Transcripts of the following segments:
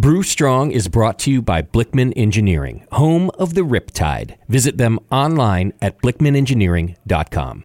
Brew Strong is brought to you by Blickman Engineering, home of the Riptide. Visit them online at blickmanengineering.com.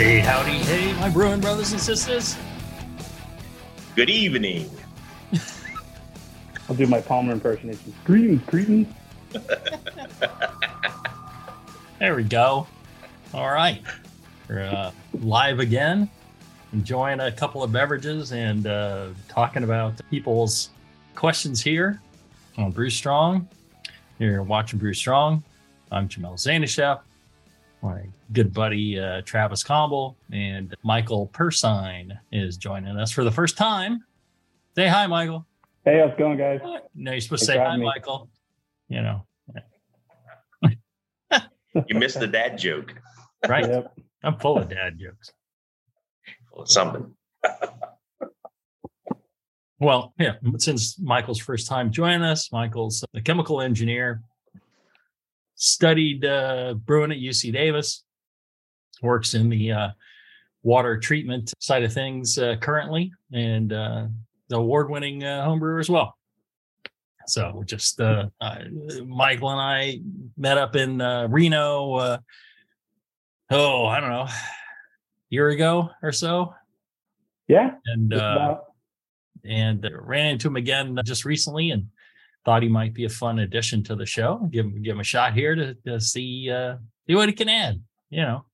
Hey, howdy, hey, my Bruin brothers and sisters. Good evening. I'll do my Palmer impersonation. Greetings, greetings. There we go. All right. We're uh, live again, enjoying a couple of beverages and uh, talking about people's questions here on Brew Strong. You're watching Brew Strong. I'm Jamil Zainasheff. My good buddy uh, Travis Combel and Michael Persyn is joining us for the first time. Say hi, Michael. Hey, how's it going, guys? No, you're supposed to say hi, me. Michael. You know, You missed the dad joke. right? Yep. I'm full of dad jokes. Or something. Well, yeah, since Michael's first time joining us, Michael's a chemical engineer, studied uh, brewing at UC Davis, works in the uh, water treatment side of things uh, currently, and uh, the award-winning uh, home brewer as well. So just uh, uh, Michael and I met up in uh, Reno. Uh, oh, I don't know, year ago or so, Yeah. and uh, and ran into him again just recently and thought he might be a fun addition to the show. Give him give him a shot here to, to see uh see what he can add. You know,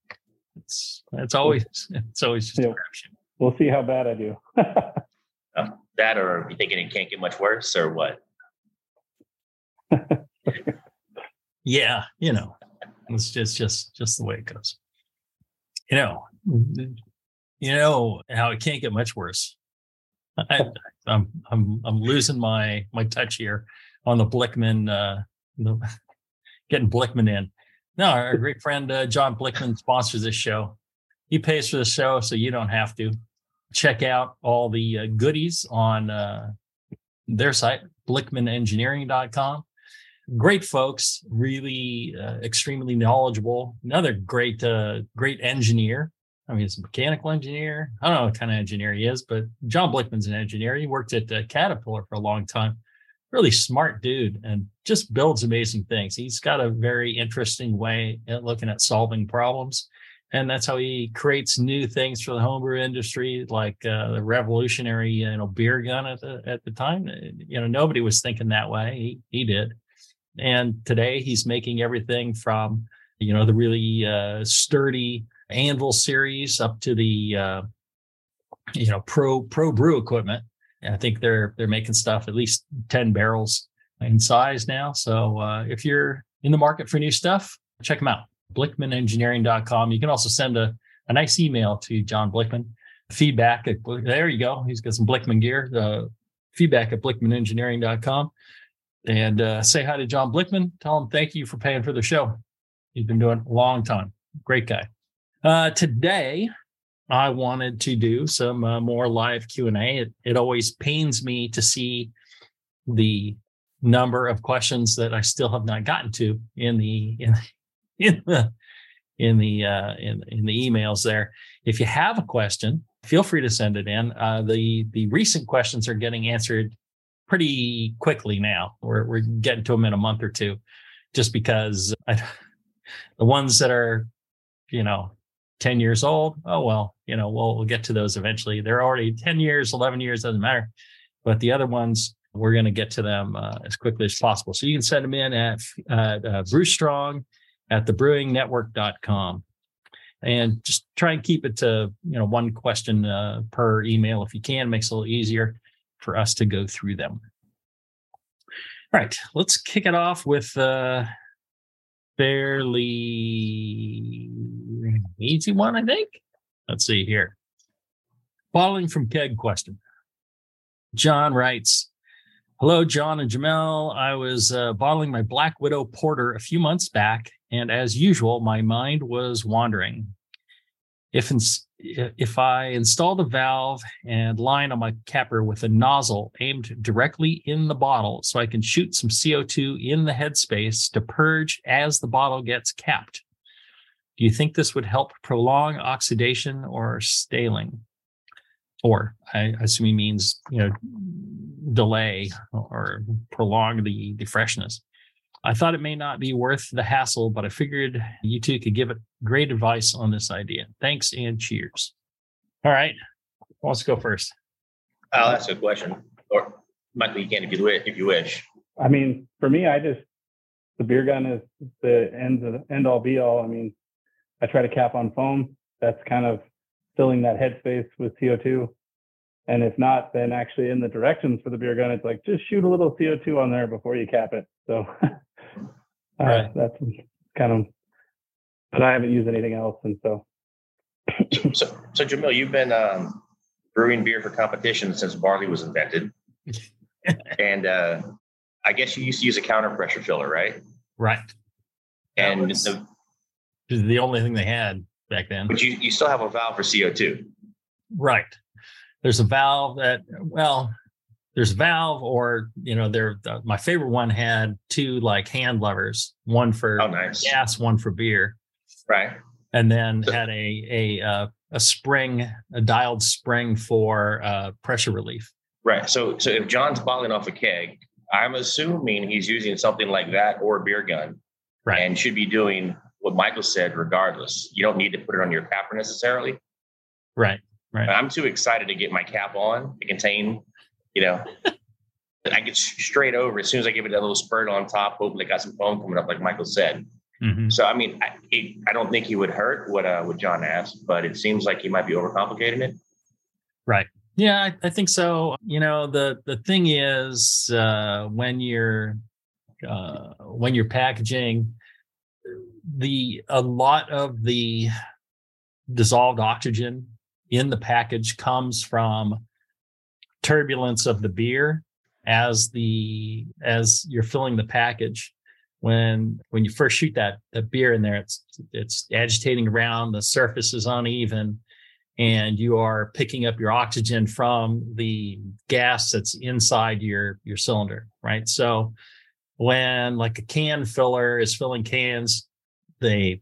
it's it's always it's always just a Yeah. We'll see how bad I do. That or you thinking it can't get much worse or what? Yeah, you know, it's just just just the way it goes. You know, you know how it can't get much worse. I, I'm I'm I'm losing my my touch here on the Blickman, uh, the, getting Blickman in. No, our great friend uh, John Blickman sponsors this show. He pays for the show, so you don't have to. Check out all the uh, goodies on uh, their site, blickmanengineering.com. Great folks, really uh, extremely knowledgeable. Another great, uh, great engineer. I mean, he's a mechanical engineer. I don't know what kind of engineer he is, but John Blickman's an engineer. He worked at uh, Caterpillar for a long time. Really smart dude and just builds amazing things. He's got a very interesting way at looking at solving problems. And that's how he creates new things for the homebrew industry, like uh, the revolutionary, you know, beer gun at the at the time. Uh, You know, nobody was thinking that way. He he did. And today he's making everything from, you know, the really uh, sturdy Anvil series up to the, uh, you know, pro pro brew equipment. And I think they're they're making stuff at least ten barrels in size now. So uh, if you're in the market for new stuff, check them out. BlickmanEngineering.com. You can also send a, a nice email to John Blickman. Feedback at there you go. He's got some Blickman gear. Uh, feedback at BlickmanEngineering.com and uh, say hi to John Blickman. Tell him thank you for paying for the show. He's been doing a long time. Great guy. Uh, today, I wanted to do some uh, more live Q and A. It, it always pains me to see the number of questions that I still have not gotten to in the in, in the in the uh, in in the emails there. If you have a question, feel free to send it in. Uh, the the recent questions are getting answered pretty quickly now. We're we're getting to them in a month or two, just because I, the ones that are, you know, ten years old. Oh well, you know, we'll we'll get to those eventually. They're already ten years, eleven years, doesn't matter. But the other ones, we're going to get to them uh, as quickly as possible. So you can send them in at uh, Brew Strong at thebrewingnetwork.com. And just try and keep it to, you know, one question uh, per email if you can, makes it a little easier. for us to go through them. All right, let's kick it off with a fairly easy one, I think. Let's see here. Bottling from keg question. John writes, Hello, John and Jamil. I was uh, bottling my Black Widow Porter a few months back, and as usual, my mind was wandering. If ins- if I install the valve and line on my capper with a nozzle aimed directly in the bottle so I can shoot some CO2 in the headspace to purge as the bottle gets capped. Do you think this would help prolong oxidation or staling? Or I assume he means, you know, delay or prolong the, the freshness. I thought it may not be worth the hassle, but I figured you two could give it great advice on this idea. Thanks and cheers. All right. Who wants to go first? I'll ask a question. Or Michael, you can if you wish. If you wish. I mean, for me, I just the beer gun is the end the end all be all. I mean, I try to cap on foam. That's kind of filling that headspace with CO2. And if not, then actually in the directions for the beer gun, it's like just shoot a little CO2 on there before you cap it. So uh, Right. that's kind of, but I haven't used anything else. And so So, so Jamil, you've been um, brewing beer for competition since barley was invented, and uh, I guess you used to use a counter pressure filler, right? Right. And was- the, This the only thing they had back then. but you, you still have a valve for CO two. Right. There's a valve that, well, there's a valve, or you know, there. Uh, my favorite one had two like hand levers, one for Oh, nice. gas, one for beer, Right. and then So- had a a uh, a spring, a dialed spring for uh, pressure relief. Right. So, so if John's bottling off a keg, I'm assuming he's using something like that or a beer gun, Right. and should be doing what Michael said. Regardless, you don't need to put it on your capper necessarily. Right. Right. I'm too excited to get my cap on to contain, you know. I get straight over as soon as I give it that little spurt on top. Hopefully, got some foam coming up, like Michael said. Mhm. So, I mean, I, it, I don't think he would hurt what uh, what John asked, but it seems like he might be overcomplicating it. Right. Yeah, I, I think so. You know, the the thing is uh, when you're uh, when you're packaging, the a lot of the dissolved oxygen in the package comes from turbulence of the beer as the as you're filling the package when when you first shoot that that beer in there it's it's agitating around the surface is uneven and you are picking up your oxygen from the gas that's inside your your cylinder right? So when like a can filler is filling cans they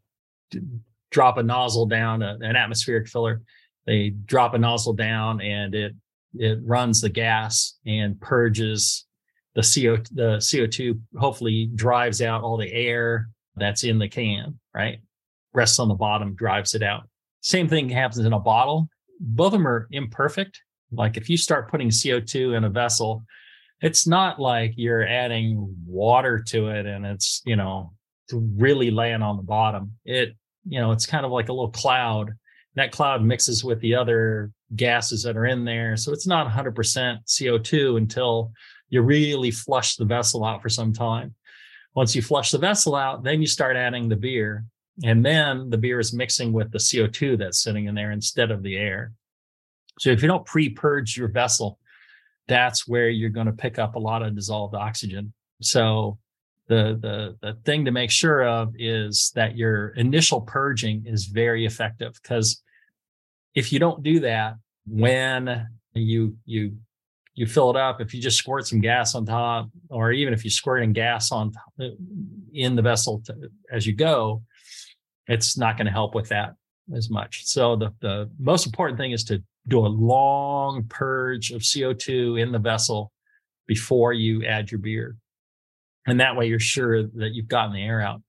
drop a nozzle down an atmospheric filler they drop a nozzle down and it it runs the gas and purges the CO the CO2 hopefully drives out all the air that's in the can, right? Rests on the bottom, drives it out. Same thing happens in a bottle. Both of them are imperfect. Like if you start putting CO2 in a vessel, it's not like you're adding water to it and it's, you know, really laying on the bottom. It, you know, it's kind of like a little cloud. That cloud mixes with the other gases that are in there. So it's not 100% CO2 until you really flush the vessel out for some time. Once you flush the vessel out, then you start adding the beer. And then the beer is mixing with the CO2 that's sitting in there instead of the air. So if you don't pre purge your vessel, that's where you're going to pick up a lot of dissolved oxygen. So the, the, the thing to make sure of is that your initial purging is very effective because if you don't do that, when you, you you fill it up if you just squirt some gas on top or even if you squirt in gas on uh, in the vessel to, as you go it's not going to help with that as much. So the, the most important thing is to do a long purge of co2 in the vessel before you add your beer. And that way you're sure that you've gotten the air out.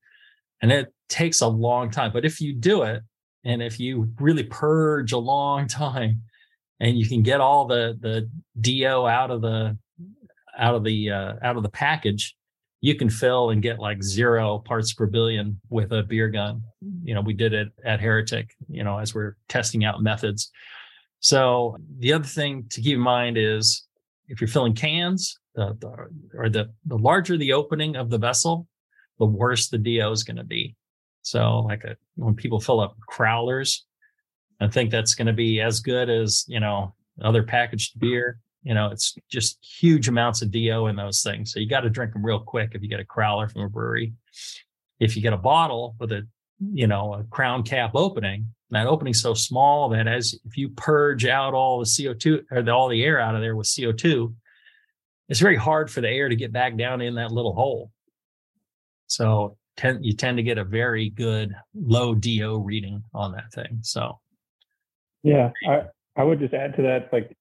And it takes a long time but if you do it and if you really purge a long time and you can get all the the do out of the out of the uh, out of the package you can fill and get like zero parts per billion with a beer gun you know we did it at heretic you know as we're testing out methods so the other thing to keep in mind is if you're filling cans, the, the or the the larger the opening of the vessel, the worse the DO is going to be. So, like a, when people fill up crowlers, I think that's going to be as good as you know other packaged beer. You know, it's just huge amounts of DO in those things. So you got to drink them real quick if you get a crowler from a brewery. If you get a bottle with a you know a crown cap opening, that opening's so small that as if you purge out all the CO2 or the, all the air out of there with CO2, it's very hard for the air to get back down in that little hole. So tend, you tend to get a very good low DO reading on that thing. So yeah, I, I would just add to that, like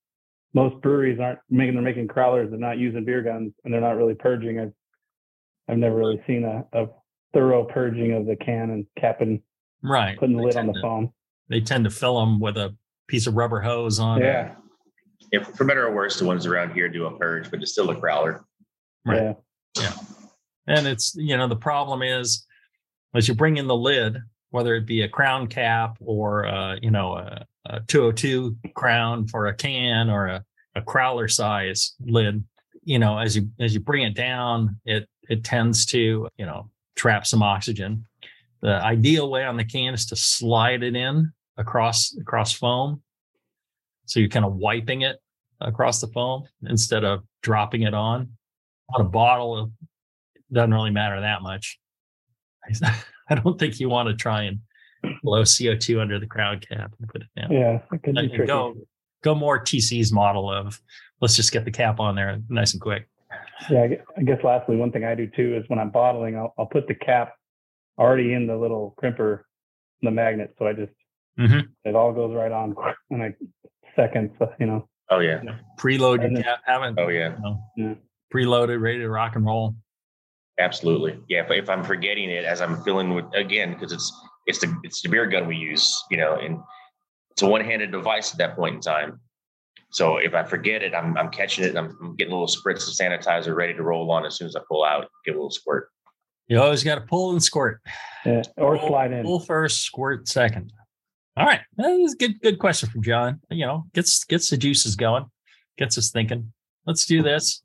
most breweries aren't making, they're making crowlers, they're not using beer guns and they're not really purging. I've, I've never really seen a, a thorough purging of the can and capping, right, putting the They lid on the to- foam. They tend to fill them with a piece of rubber hose on. Yeah, If for better or worse, the ones around here do a purge, but it's still a crowler. Right. yeah, And it's, you know, the problem is as you bring in the lid, whether it be a crown cap or, uh, you know, a, a 202 crown for a can or a, a crowler size lid, you know, as you, as you bring it down, it, it tends to, you know, trap some oxygen. The ideal way on the can is to slide it in across, across foam. So you're kind of wiping it across the foam instead of dropping it on. On a bottle, it doesn't really matter that much. I don't think you want to try and blow CO2 under the crown cap and put it down. yeah. It could be tricky. go go more TC's model of let's just get the cap on there nice and quick. Yeah, I guess lastly, one thing I do too is when I'm bottling, I'll, I'll put the cap already in the little crimper, the magnet. So I just, Mhm. it all goes right on in like seconds, you know. Oh yeah. Preload your then- cap, haven't Oh yeah. you know, Yeah. preloaded, ready to rock and roll. Absolutely. Yeah. If, if I'm forgetting it as I'm filling with again, because it's it's the it's the beer gun we use, you know, and it's a one-handed device at that point in time. So if I forget it, I'm I'm catching it. I'm, I'm getting a little spritz of sanitizer ready to roll on as soon as I pull out, give a little squirt. You always got to pull and squirt. Yeah. Or Pull- slide in. Pull first, squirt second. All right, that was a good. Good question from John. You know, gets gets the juices going, gets us thinking. Let's do this.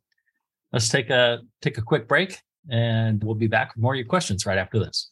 Let's take a take a quick break, and we'll be back with more of your questions right after this.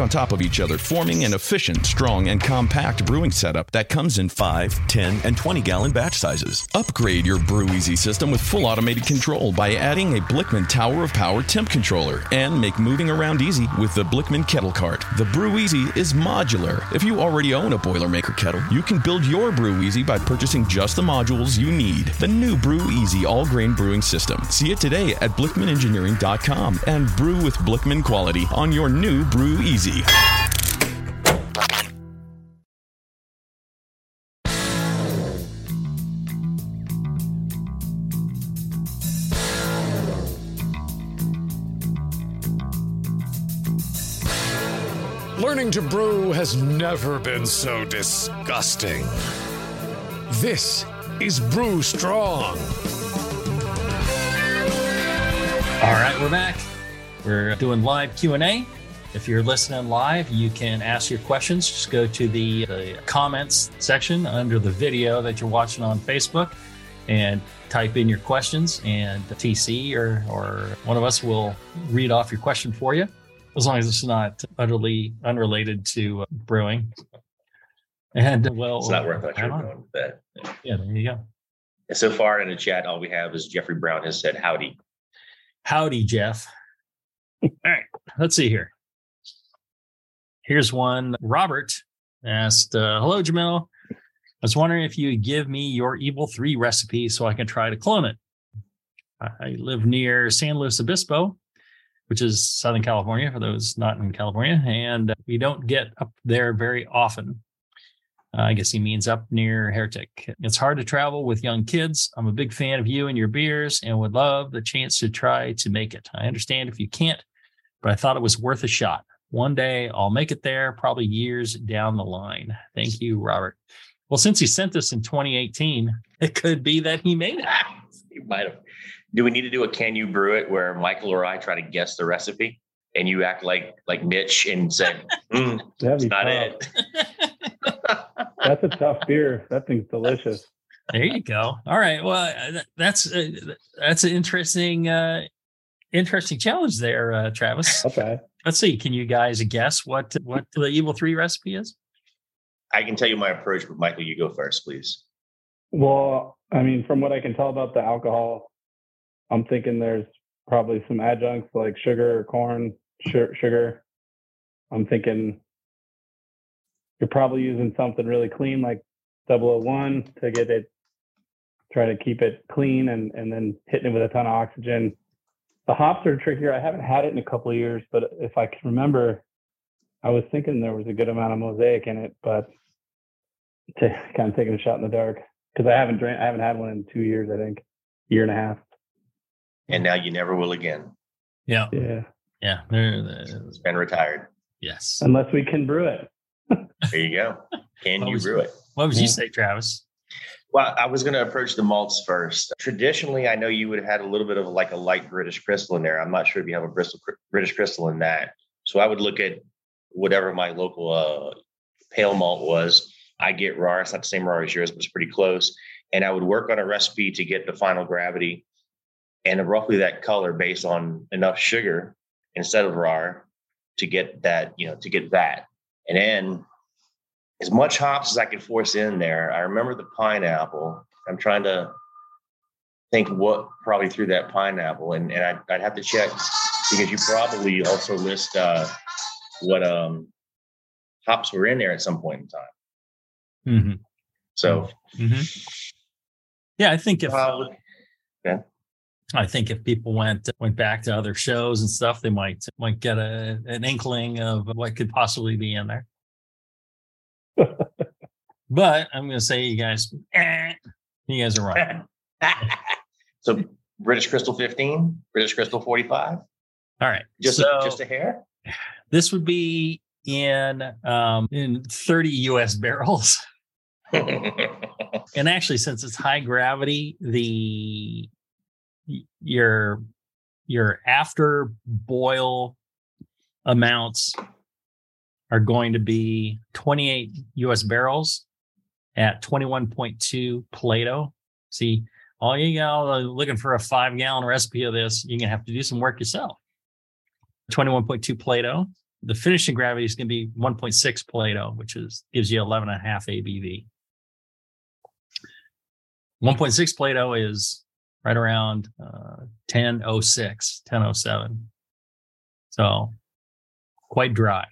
on top of each other, forming an efficient, strong, and compact brewing setup that comes in 5, 10, and 20 gallon batch sizes. Upgrade your Brew Easy system with full automated control by adding a Blickman Tower of Power temp controller and make moving around easy with the Blickman Kettle Cart. The Brew Easy is modular. If you already own a Boilermaker kettle, you can build your Brew Easy by purchasing just the modules you need. The new Brew Easy all grain brewing system. See it today at BlickmanEngineering.com and brew with Blickman quality on your new Brew Easy. Learning to brew has never been so disgusting. This is Brew Strong. All right, we're back. We're doing live Q and A. If you're listening live, you can ask your questions. Just go to the, the comments section under the video that you're watching on Facebook and type in your questions, and the TC or or one of us will read off your question for you, as long as it's not utterly unrelated to uh, brewing. And well, It's not worth much right on. going with that. Yeah, there you go. And so far in the chat, all we have is Jeffrey Brown has said howdy. Howdy, Jeff. All right, let's see here. Here's one. Robert asked, uh, "Hello, Jamil. I was wondering if you would give me your Evil Three recipe so I can try to clone it. I live near San Luis Obispo, which is Southern California, for those not in California, and we don't get up there very often. Uh, I guess he means up near Heretic. It's hard to travel with young kids. I'm a big fan of you and your beers and would love the chance to try to make it. I understand if you can't, but I thought it was worth a shot. One day I'll make it there, probably years down the line. Thank you, Robert. Well, since he sent this in 2018, it could be that he made it. he might have. Do we need to do a can you brew it where Michael or I try to guess the recipe and you act like like Mitch and say, mm, That'd be "It's not tough. it." That's a tough beer. That thing's delicious. There you go. All right. Well, uh, that's uh, that's an interesting uh, interesting challenge there, uh, Travis. Okay. Let's see. Can you guys guess what what the Evil Three recipe is? I can tell you my approach, but Michael, you go first, please. Well, I mean, from what I can tell about the alcohol, I'm thinking there's probably some adjuncts like sugar or corn, su- sugar. I'm thinking you're probably using something really clean like 001 to get it, try to keep it clean and, and then hitting it with a ton of oxygen. The hops are trickier. I haven't had it in a couple of years, but if I can remember, I was thinking there was a good amount of mosaic in it, but to kind of taking a shot in the dark because I haven't drank, I haven't had one in two years, I think, year and a half. And now you never will again. Yeah. Yeah, Yeah. There, uh, there- It's been retired. yes. unless we can brew it. There you go. Can What you was- brew it? What would you say, Travis? Well, I was going to approach the malts first. Traditionally, I know you would have had a little bit of like a light British crystal in there. I'm not sure if you have a Bristol British crystal in that. So I would look at whatever my local uh, pale malt was. I get Rahr. It's not the same Rahr as yours, but it's pretty close. And I would work on a recipe to get the final gravity and roughly that color based on enough sugar instead of Rahr to get that, you know, to get that. And then as much hops as I could force in there. I remember the pineapple. I'm trying to think what probably threw that pineapple, and and I'd, I'd have to check because you probably also list uh, what um hops were in there at some point in time. Mm-hmm. So Yeah, I think if uh, I think if people went went back to other shows and stuff, they might might get a an inkling of what could possibly be in there. But I'm going to say you guys, eh, you guys are wrong. so British Crystal 15, British Crystal 45, All right, just so a, just a hair. this would be in um in 30 U.S. barrels. And actually, since it's high gravity, the your your after boil amounts are going to be 28 US barrels at 21.2 Plato. See, all you go looking for a five gallon recipe of this, you're gonna have to do some work yourself. 21.2 Plato. The finishing gravity is going to be 1.6 Plato, which is gives you 11 and a half ABV. 1.6 Plato is right around uh, 1006, 1007. So quite dry.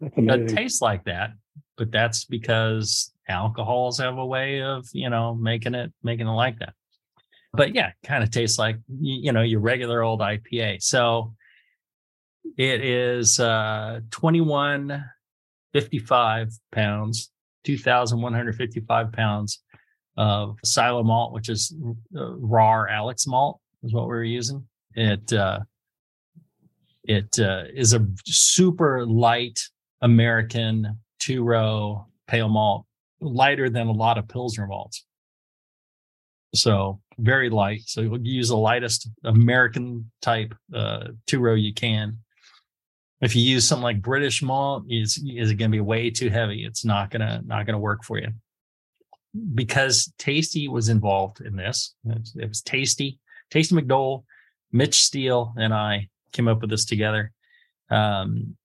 It tastes like that, but that's because alcohols have a way of, you know, making it making it like that. But yeah, kind of tastes like you know, your regular old IPA. So it is uh 2155 pounds, 2155 pounds of silo malt, which is uh, Rahr Alex malt, is what we were using. It uh, it uh, is a super light American two row pale malt, lighter than a lot of Pilsner malts. So very light. So you'll use the lightest American type uh, two row you can. If you use something like British malt, is is it going to be way too heavy? It's not gonna not gonna work for you because Tasty was involved in this. It was, it was Tasty, Tasty McDole, Mitch Steele, and I came up with this together. Um,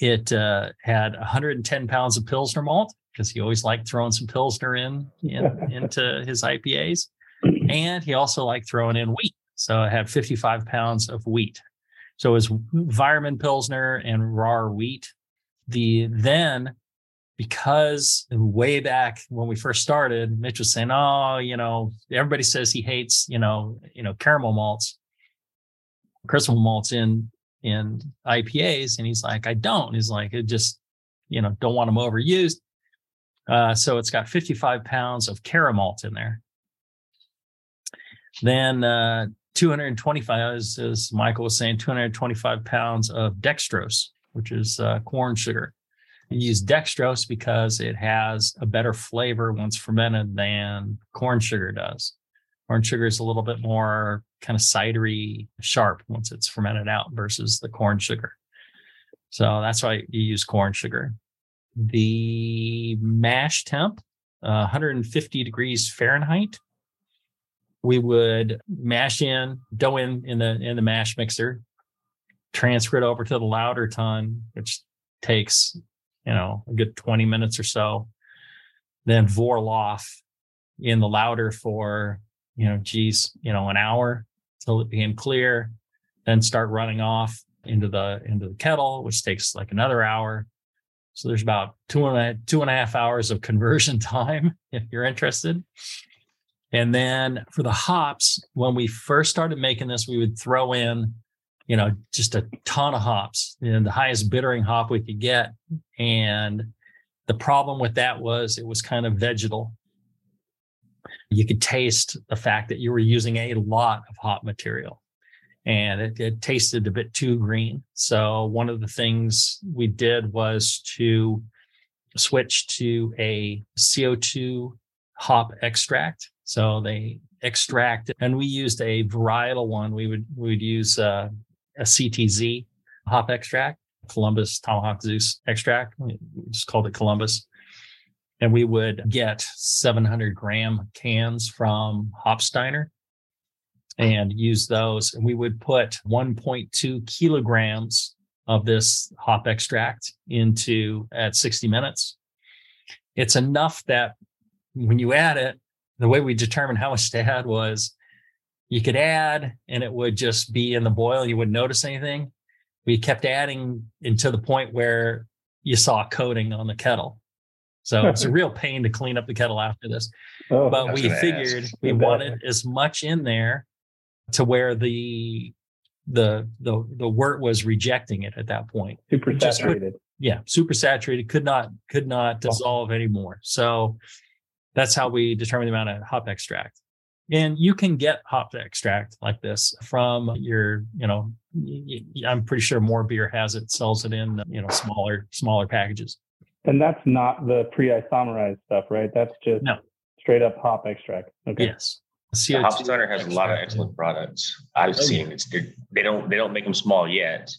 it uh, had 110 pounds of Pilsner malt because he always liked throwing some Pilsner in, in into his IPAs, and he also liked throwing in wheat. So it had 55 pounds of wheat. So it was Weyermann Pilsner and raw wheat. The then because way back when we first started, Mitch was saying, "Oh, you know, everybody says he hates, you know, you know, caramel malts, crystal malts in in IPAs," and he's like, "I don't." He's like, "It just, you know, don't want them overused." Uh, so it's got 55 pounds of Cara malt in there. Then uh, 225, as, as, Michael was saying, 225 pounds of dextrose, which is uh, corn sugar. You use dextrose because it has a better flavor once fermented than corn sugar does. Corn sugar is a little bit more kind of cidery sharp once it's fermented out versus the corn sugar. So that's why you use corn sugar. The mash temp, uh, 150 degrees Fahrenheit. We would mash in dough in in the in the mash mixer, transfer it over to the lauter tun, which takes you know a good 20 minutes or so. Then vorlauf in the louder for you know, geez, you know, an hour till it became clear, then start running off into the into the kettle, which takes like another hour. So there's about two and a two and a half hours of conversion time if you're interested. And then for the hops, when we first started making this, we would throw in, you know, just a ton of hops and the highest bittering hop we could get. And the problem with that was it was kind of vegetal you could taste the fact that you were using a lot of hop material and it, it, tasted a bit too green. So one of the things we did was to switch to a CO2 hop extract. So they extract, and we used a varietal one. We would we would use uh, a CTZ hop extract, Columbus Tomahawk Zeus extract. We just called it Columbus and we would get 700 gram cans from Hopsteiner and use those. And we would put 1.2 kilograms of this hop extract into at 60 minutes. It's enough that when you add it, the way we determined how much to add was you could add and it would just be in the boil. You wouldn't notice anything. We kept adding until the point where you saw a coating on the kettle. So it's a real pain to clean up the kettle after this. Oh, but we figured ask. we wanted as much in there to where the the the the wort was rejecting it at that point. Super saturated. yeah, super saturated. Could not could not oh. dissolve anymore. So that's how we determine the amount of hop extract. And you can get hop extract like this from your, you know, I'm pretty sure MoreBeer has it, sells it in, you know, smaller smaller packages. And that's not the pre-isomerized stuff, right? That's just no. straight up hop extract. Okay. Yes. CO2 Hopsteiner has a lot of excellent products. I've oh, seen it's they don't they don't make them small yet,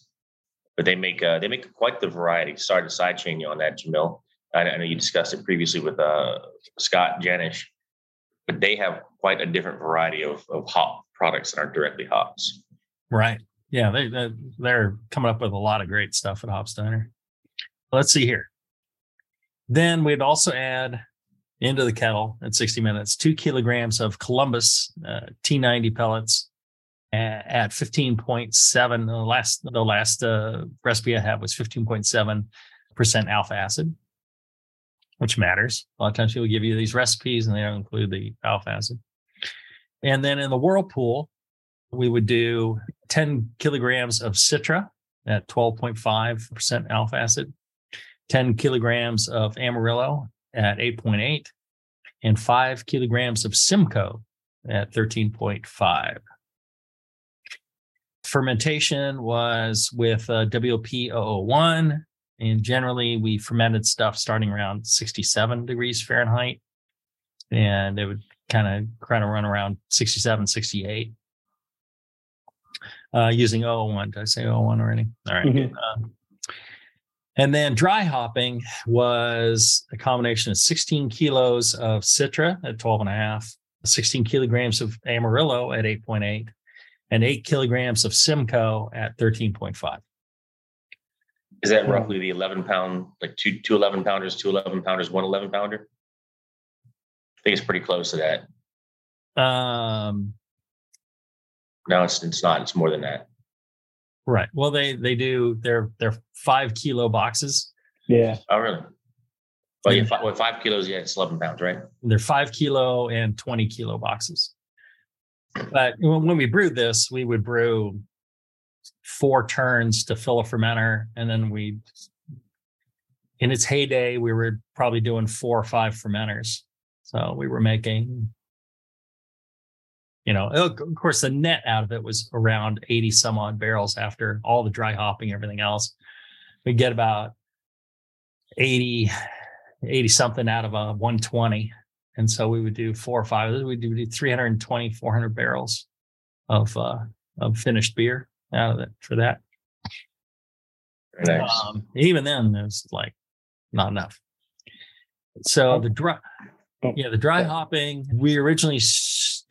but they make uh, they make quite the variety. Sorry to sidechain you on that, Jamil. I, I know you discussed it previously with uh, Scott Janish, but they have quite a different variety of, of hop products that aren't directly hops. Right. Yeah, they they're coming up with a lot of great stuff at Hopsteiner. Let's see here. Then we'd also add into the kettle at 60 minutes two kilograms of Columbus uh, T90 pellets at, at 15.7. The last the last uh, recipe I had was 15.7 percent alpha acid, which matters. A lot of times people give you these recipes and they don't include the alpha acid. And then in the whirlpool, we would do 10 kilograms of Citra at 12.5% alpha acid, 10 kilograms of Amarillo at 8.8, and five kilograms of Simcoe at 13.5. Fermentation was with uh, WOP 001, and generally we fermented stuff starting around 67 degrees Fahrenheit, and it would kind of kind of run around 67, 68. Uh, using 001. Did I say 001 already? All right. mm-hmm. uh, and then dry hopping was a combination of 16 kilos of Citra at 12 and a half, 16 kilograms of Amarillo at 8.8, and eight kilograms of Simcoe at 13.5. Is that roughly the 11 pound, like two, two 11 pounders, two 11 pounders, one 11 pounder? I think it's pretty close to that. Um, no, it's, it's not. It's more than that. Right. Well, they they do. They're they're five kilo boxes. Yeah. Oh, really? Well, yeah, five, well, five kilos. Yeah, it's eleven pounds, right? They're five kilo and twenty kilo boxes. But when we brewed this, we would brew four turns to fill a fermenter, and then we in its heyday, we were probably doing four or five fermenters. So we were making, you know, of course, the net out of it was around 80 some odd barrels after all the dry hopping, everything else. We get about 80, 80 something out of a 120. And so we would do four or five, we'd do 320, 400 barrels of, uh, of finished beer out of it for that. Nice. Um, even then, it was like not enough. So the dry, Oh, yeah, the dry hopping. We originally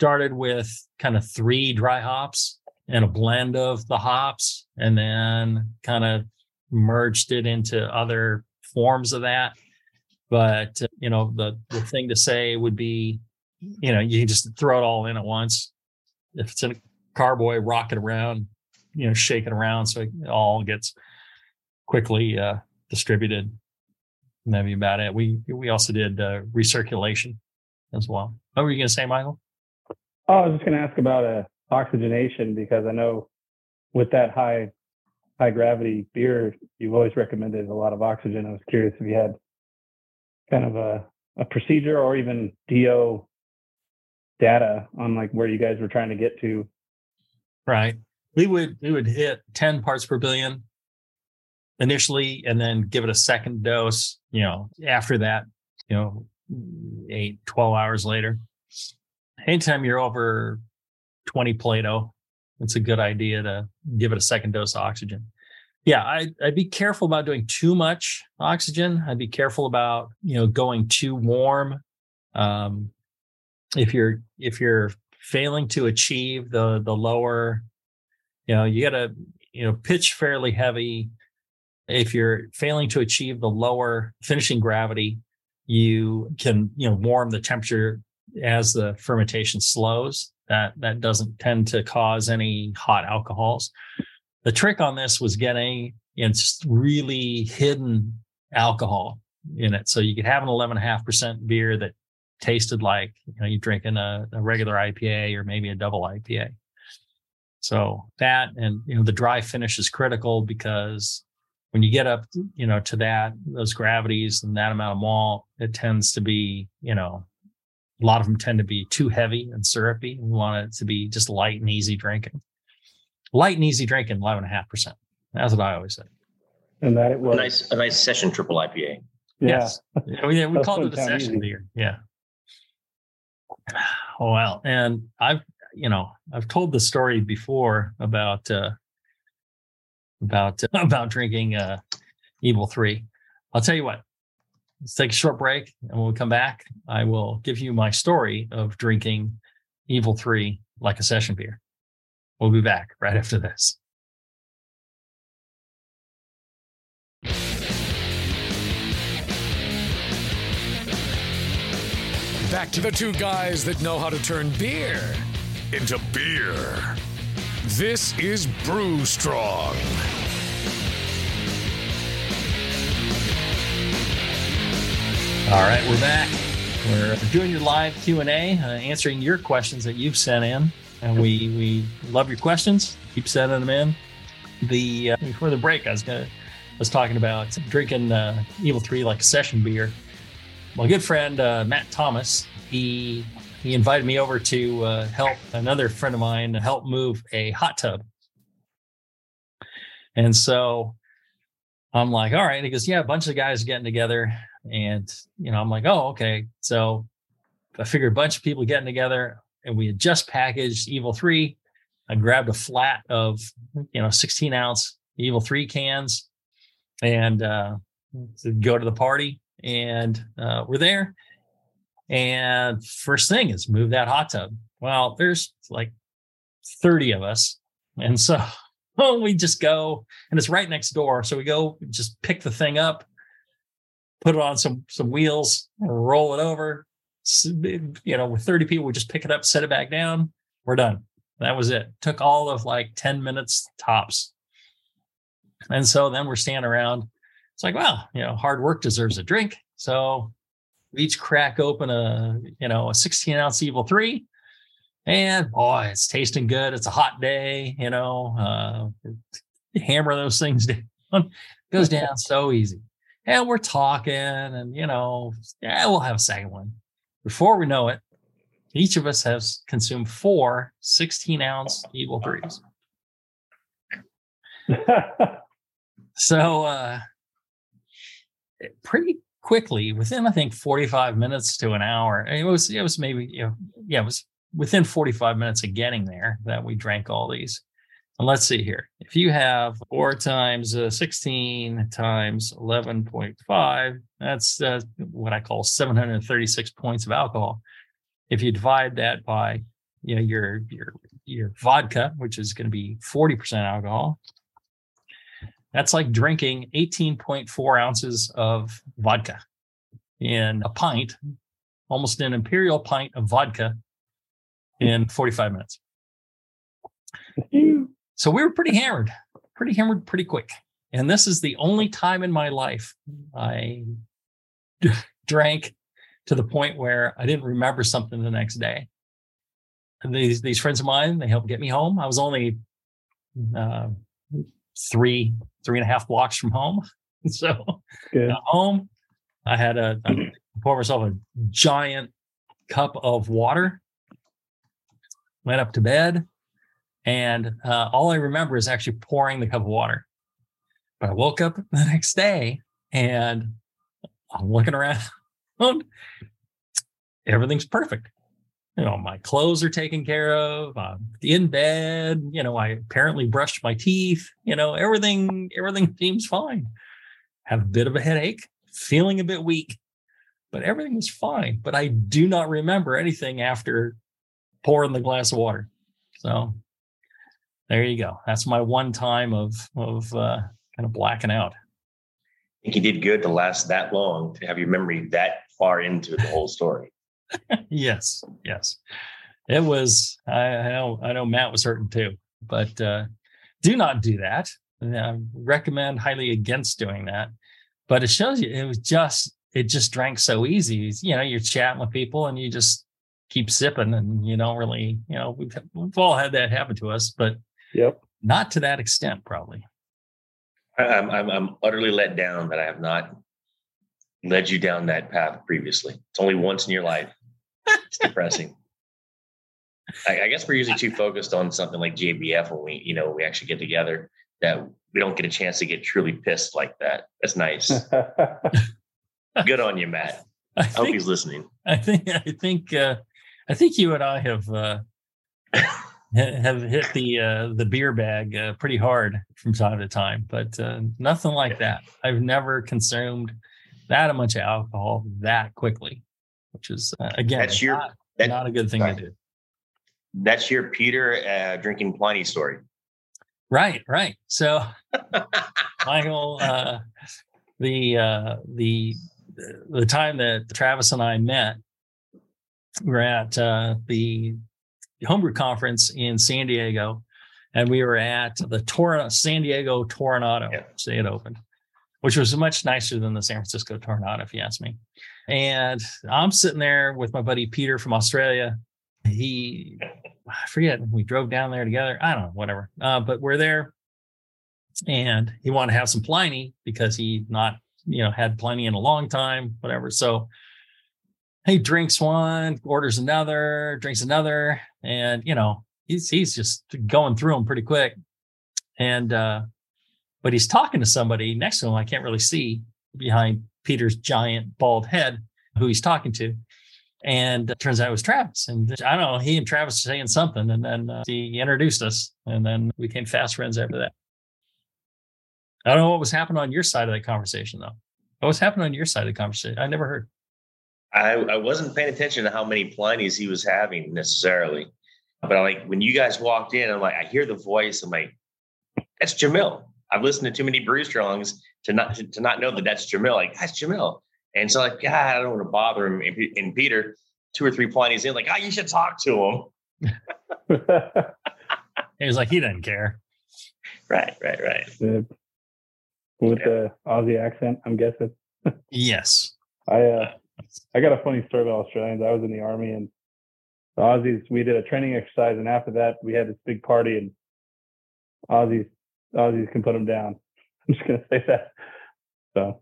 started with kind of three dry hops and a blend of the hops, and then kind of merged it into other forms of that. But uh, you know, the the thing to say would be, you know, you just throw it all in at once. If it's in a carboy, rock it around, you know, shake it around so it all gets quickly uh, distributed. And that'd be about it. We we also did uh, recirculation as well. What were you going to say, Michael? Oh, I was just going to ask about uh, oxygenation because I know with that high high gravity beer, you've always recommended a lot of oxygen. I was curious if you had kind of a, a procedure or even DO data on like where you guys were trying to get to. Right. We would we would hit 10 parts per billion initially and then give it a second dose, you know, after that, you know, eight, 12 hours later. Anytime you're over 20 Plato, it's a good idea to give it a second dose of oxygen. Yeah, I, I'd be careful about doing too much oxygen. I'd be careful about, you know, going too warm. Um, if you're if you're failing to achieve the the lower you know you got to you know pitch fairly heavy if you're failing to achieve the lower finishing gravity you can you know warm the temperature as the fermentation slows that that doesn't tend to cause any hot alcohols the trick on this was getting just really hidden alcohol in it so you could have an 11.5% beer that tasted like you know you're drinking a, a regular IPA or maybe a double IPA. So that and you know the dry finish is critical because when you get up you know to that those gravities and that amount of malt, it tends to be you know a lot of them tend to be too heavy and syrupy. We want it to be just light and easy drinking. Light and easy drinking, eleven and a half percent. That's what I always say. And that it A was nice, a nice session triple IPA. yeah. Yes. Yeah, we, we called it a session easy. beer. Yeah. Oh well. And I've you know, I've told the story before about uh about uh, about drinking uh Evil 3. I'll tell you what. Let's take a short break and when we come back, I will give you my story of drinking Evil 3 like a session beer. We'll be back right after this. Back to the two guys that know how to turn beer into beer. This is Brew Strong. All right, we're back. We're doing your live Q and A, uh, answering your questions that you've sent in, and we we love your questions. Keep sending them in. The uh, before the break, I was gonna I was talking about drinking uh, Evil Three like a session beer. My good friend uh, Matt Thomas, he he invited me over to uh, help another friend of mine help move a hot tub, and so I'm like, all right. He goes, yeah, a bunch of guys getting together. And, you know, I'm like, oh, okay. So I figured a bunch of people getting together and we had just packaged Evil 3. I grabbed a flat of, you know, 16 ounce Evil 3 cans and uh, to go to the party. And uh, we're there. And first thing is move that hot tub. Well, there's like 30 of us. And so we just go and it's right next door. So we go just pick the thing up, put it on some some wheels, roll it over. You know, with 30 people, we just pick it up, set it back down. We're done. That was it. Took all of like 10 minutes tops. And so then we're standing around. It's like, well, you know, hard work deserves a drink. So we each crack open a, you know, a 16 ounce evil three. And boy, it's tasting good. It's a hot day, you know. Uh, hammer those things down. Goes down so easy. And we're talking, and you know, yeah, we'll have a second one. Before we know it, each of us has consumed four 16 ounce Evil threes. so, uh, pretty quickly, within I think 45 minutes to an hour, it was it was maybe you know, yeah, it was within 45 minutes of getting there that we drank all these. And let's see here. If you have four times uh, 16 times 11.5, that's uh, what I call 736 points of alcohol. If you divide that by you know your your your vodka, which is going to be 40% alcohol, that's like drinking 18.4 ounces of vodka in a pint, almost an imperial pint of vodka in 45 minutes. So we were pretty hammered, pretty hammered pretty quick. And this is the only time in my life I drank to the point where I didn't remember something the next day. And these these friends of mine, they helped get me home. I was only uh, three three and a half blocks from home, so got home. I had a I pour myself a giant cup of water. Went up to bed, and uh, all I remember is actually pouring the cup of water. But I woke up the next day and I'm looking around. Everything's perfect. You know, my clothes are taken care of. I'm in bed. You know, I apparently brushed my teeth. You know, everything everything seems fine. Have a bit of a headache, feeling a bit weak, but everything was fine. But I do not remember anything after pouring the glass of water. So there you go. That's my one time of of uh, kind of blacking out. I think you did good to last that long to have your memory that far into the whole story. yes, yes, it was. I, I, know. I know Matt was hurting too, but uh, do not do that. I recommend highly against doing that. But it shows you it was just it just drank so easy. You know, you're chatting with people and you just keep sipping, and you don't really, you know, we've we've all had that happen to us, but Yep. Not to that extent, probably. I'm, I'm, I'm utterly let down that I have not led you down that path previously. It's only once in your life. It's depressing. I, I, guess we're usually too focused on something like JBF when we, you know, we actually get together that we don't get a chance to get truly pissed like that. That's nice. Good on you, Matt. I, I think, hope he's listening. I think, I think, uh, I think you and I have, uh, have hit the uh, the beer bag uh, pretty hard from time to time, but uh, nothing like that. I've never consumed that much alcohol that quickly, which is uh, again that's your not, that, not a good thing sorry. to do. That's your Peter uh, drinking Pliny story. Right, right. So, Michael, uh, the the the time that Travis and I met, we we're at the homebrew conference in San Diego, and we were at the Tor- San Diego Toronado, yeah. which they had opened, which was much nicer than the San Francisco Toronado, if you ask me. And I'm sitting there with my buddy Peter from Australia. He, I forget, we drove down there together. I don't know, whatever. Uh, but we're there, and he wanted to have some Pliny because he not, you know, had Pliny in a long time, whatever. So he drinks one, orders another, drinks another, and you know he's he's just going through them pretty quick. And uh, but he's talking to somebody next to him. I can't really see behind Peter's giant bald head who he's talking to. And it turns out it was Travis. And I don't know, he and Travis were saying something. And then uh, he introduced us. And then we became fast friends after that. I don't know what was happening on your side of that conversation, though. What was happening on your side of the conversation? I never heard. I, I wasn't paying attention to how many Plinies he was having necessarily. But I like when you guys walked in, I'm like, I hear the voice. I'm like, that's Jamil. I've listened to too many Brew Strongs to not to, to not know that that's Jamil. Like that's Jamil. And so like, God, I don't want to bother him. And, and Peter, two or three Plinies in, like, oh, you should talk to him. he was like, he didn't care. Right, right, right. With yeah. the Aussie accent, I'm guessing. yes. I uh, I got a funny story about Australians. I was in the army and the Aussies, we did a training exercise, and after that, we had this big party, and Aussies, Aussies can put them down. I'm just gonna say that. So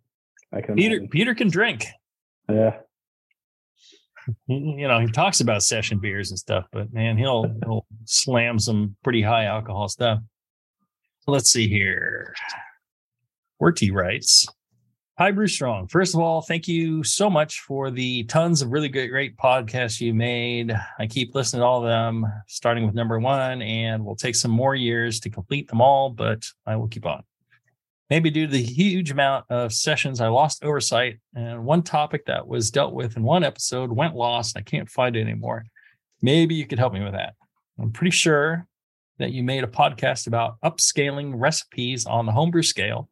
I can Peter imagine. Peter can drink. Yeah. you know, he talks about session beers and stuff, but man, he'll he'll slam some pretty high alcohol stuff. Let's see here. Werty writes, Hi, Brew Strong. First of all, thank you so much for the tons of really great, great podcasts you made. I keep listening to all of them, starting with number one, and will take some more years to complete them all, but I will keep on. Maybe due to the huge amount of sessions, I lost oversight, and one topic that was dealt with in one episode went lost. I can't find it anymore. Maybe you could help me with that. I'm pretty sure that you made a podcast about upscaling recipes on the homebrew scale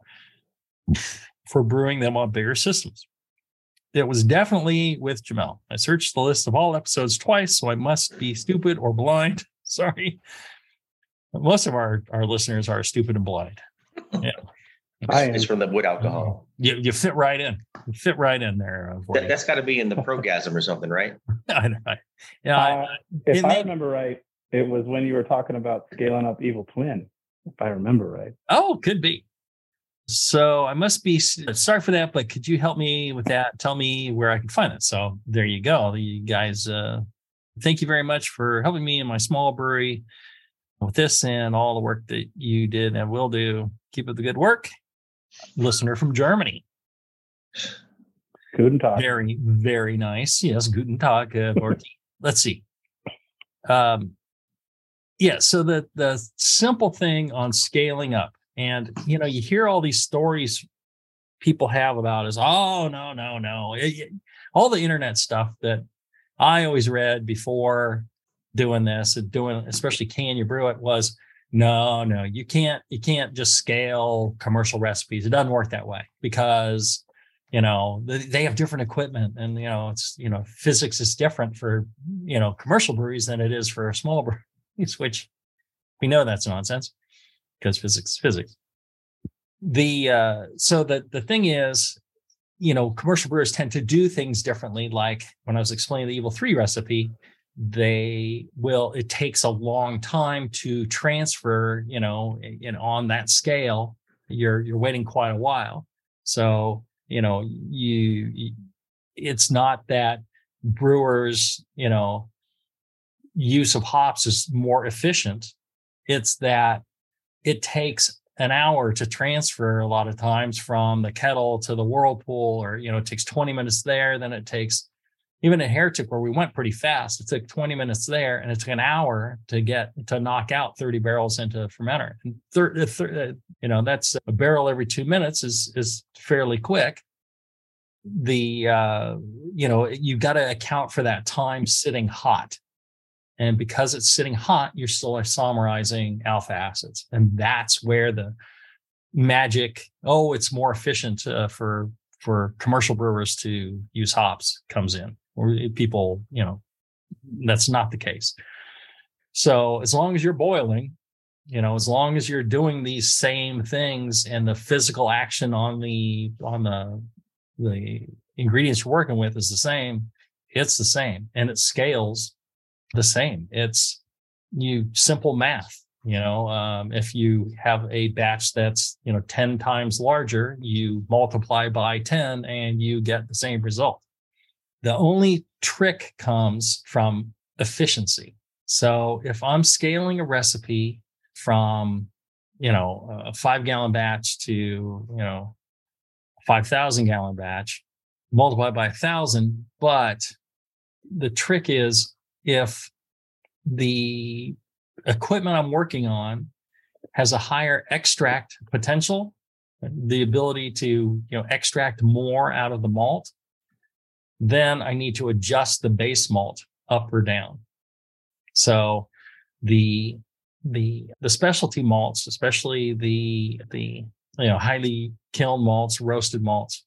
for brewing them on bigger systems. It was definitely with Jamil. I searched the list of all episodes twice, so I must be stupid or blind. Sorry. Most of our, our listeners are stupid and blind. Yeah. I It's am. from the wood alcohol. You, you fit right in. You fit right in there. uh, That, that's got to be in the progasm or something, right? I know. I- Yeah, I- Uh, if I may- remember right, it was when you were talking about scaling up Evil Twin. If I remember right. Oh, could be. So I must be sorry for that, but could you help me with that? Tell me where I can find it. So there you go. You guys, uh, thank you very much for helping me in my small brewery with this and all the work that you did and will do. Keep up the good work. Listener from Germany. Guten Tag. Very, very nice. Yes, guten Tag, uh, Let's see. Um, yeah, so the the simple thing on scaling up, and you know, you hear all these stories people have about is, oh no, no, no, It- it- all the internet stuff that I always read before doing this and doing, especially can you brew it was no, no, you can't, you can't just scale commercial recipes. It doesn't work that way because you know they, have different equipment and you know it's you know physics is different for you know commercial breweries than it is for small breweries which we know that's nonsense because physics is physics. The uh so the the thing is you know commercial brewers tend to do things differently like when i was explaining the evil 3 recipe they will it takes a long time to transfer you know in on that scale you're you're waiting quite a while. So you know you, you it's not that brewers you know use of hops is more efficient. It's that it takes an hour to transfer a lot of times from the kettle to the whirlpool or you know it takes 20 minutes there then it takes even a heretic where we went pretty fast it took 20 minutes there and it took an hour to get to knock out 30 barrels into a fermenter. And thir- thir- uh, you know that's a barrel every two minutes is is fairly quick. The uh you know you've got to account for that time sitting hot and because it's sitting hot you're still isomerizing alpha acids. And that's where the magic oh it's more efficient uh, for for commercial brewers to use hops comes in or people you know that's not the case. So as long as you're boiling you know as long as you're doing these same things and the physical action on the on the the ingredients you're working with is the same it's the same. And it scales the same. It's you simple math you know um, if you have a batch that's you know 10 times larger you multiply by 10 and you get the same result. The only trick comes from efficiency. So if i'm scaling a recipe from you know a five gallon batch to you know 5000 gallon batch multiply by a thousand but the trick is if the equipment i'm working on has a higher extract potential the ability to you know extract more out of the malt then i need to adjust the base malt up or down. So the the the specialty malts especially the the you know highly kiln malts roasted malts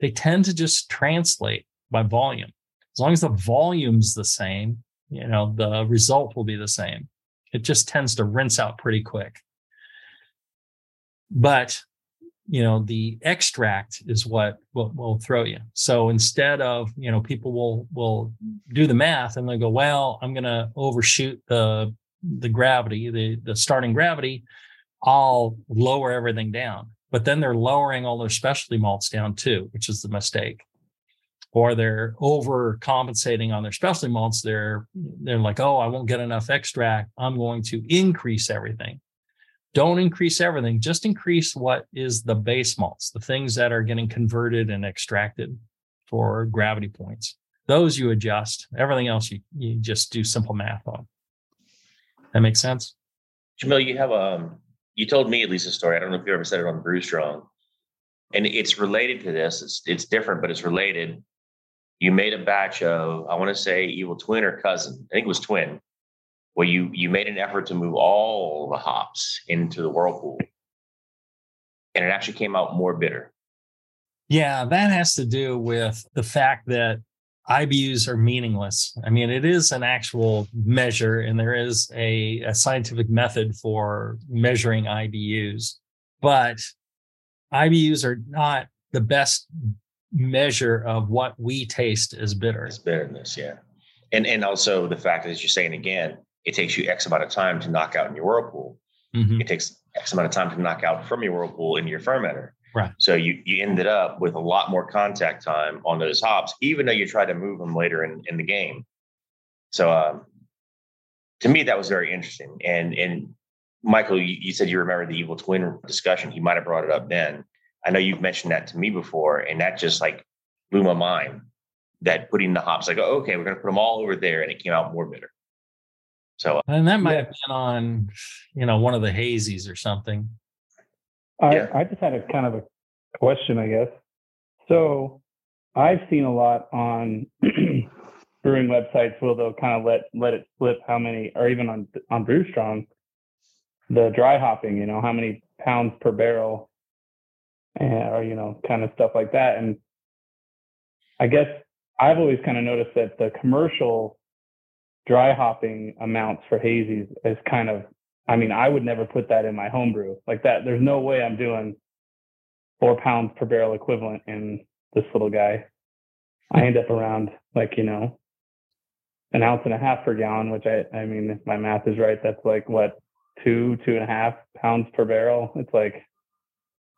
they tend to just translate by volume. As long as the volume's the same you know the result will be the same. It just tends to rinse out pretty quick. But you know the extract is what will, will throw you. So instead of you know people will will do the math and they go well i'm going to overshoot the the gravity the the starting gravity. I'll lower everything down. But then they're lowering all their specialty malts down too, which is the mistake. Or they're overcompensating on their specialty malts. They're they're like, oh, I won't get enough extract. I'm going to increase everything. Don't increase everything. Just increase what is the base malts, the things that are getting converted and extracted for gravity points. Those you adjust. Everything else you, you just do simple math on. That makes sense. Jamil, you have um you told me at least a story. I don't know if you ever said it on Brew Strong. And it's related to this. It's it's different, but it's related. You made a batch of, I want to say evil twin or cousin. I think it was twin, where you you made an effort to move all the hops into the whirlpool. And it actually came out more bitter. Yeah, that has to do with the fact that IBUs are meaningless. I mean, it is an actual measure, and there is a, a scientific method for measuring IBUs, but IBUs are not the best measure of what we taste as bitter. It's bitterness, yeah. And and also the fact that as you're saying again, it takes you X amount of time to knock out in your whirlpool. Mhm. It takes X amount of time to knock out from your whirlpool in your fermenter. Right. So you you ended up with a lot more contact time on those hops, even though you tried to move them later in, in the game. So um, to me, that was very interesting. And and Michael, you, you said you remember the evil twin discussion. He might have brought it up then. I know you've mentioned that to me before, and that just like blew my mind. That putting the hops, like, oh, okay, we're gonna put them all over there, and it came out more bitter. So uh, And that might Yeah. have been on, you know, one of the hazies or something. I, Yeah. I just had a kind of a question, I guess. So I've seen a lot on brewing websites where they'll kind of let let it slip how many, or even on on Brew Strong, the dry hopping, you know, how many pounds per barrel, and, or you know, kind of stuff like that. And I guess I've always kind of noticed that the commercial dry hopping amounts for hazies is kind of I mean, I would never put that in my homebrew like that. There's no way I'm doing four pounds per barrel equivalent in this little guy. I end up around like, you know, an ounce and a half per gallon, which I, I mean, if my math is right, that's like what, two, two and a half pounds per barrel. It's like,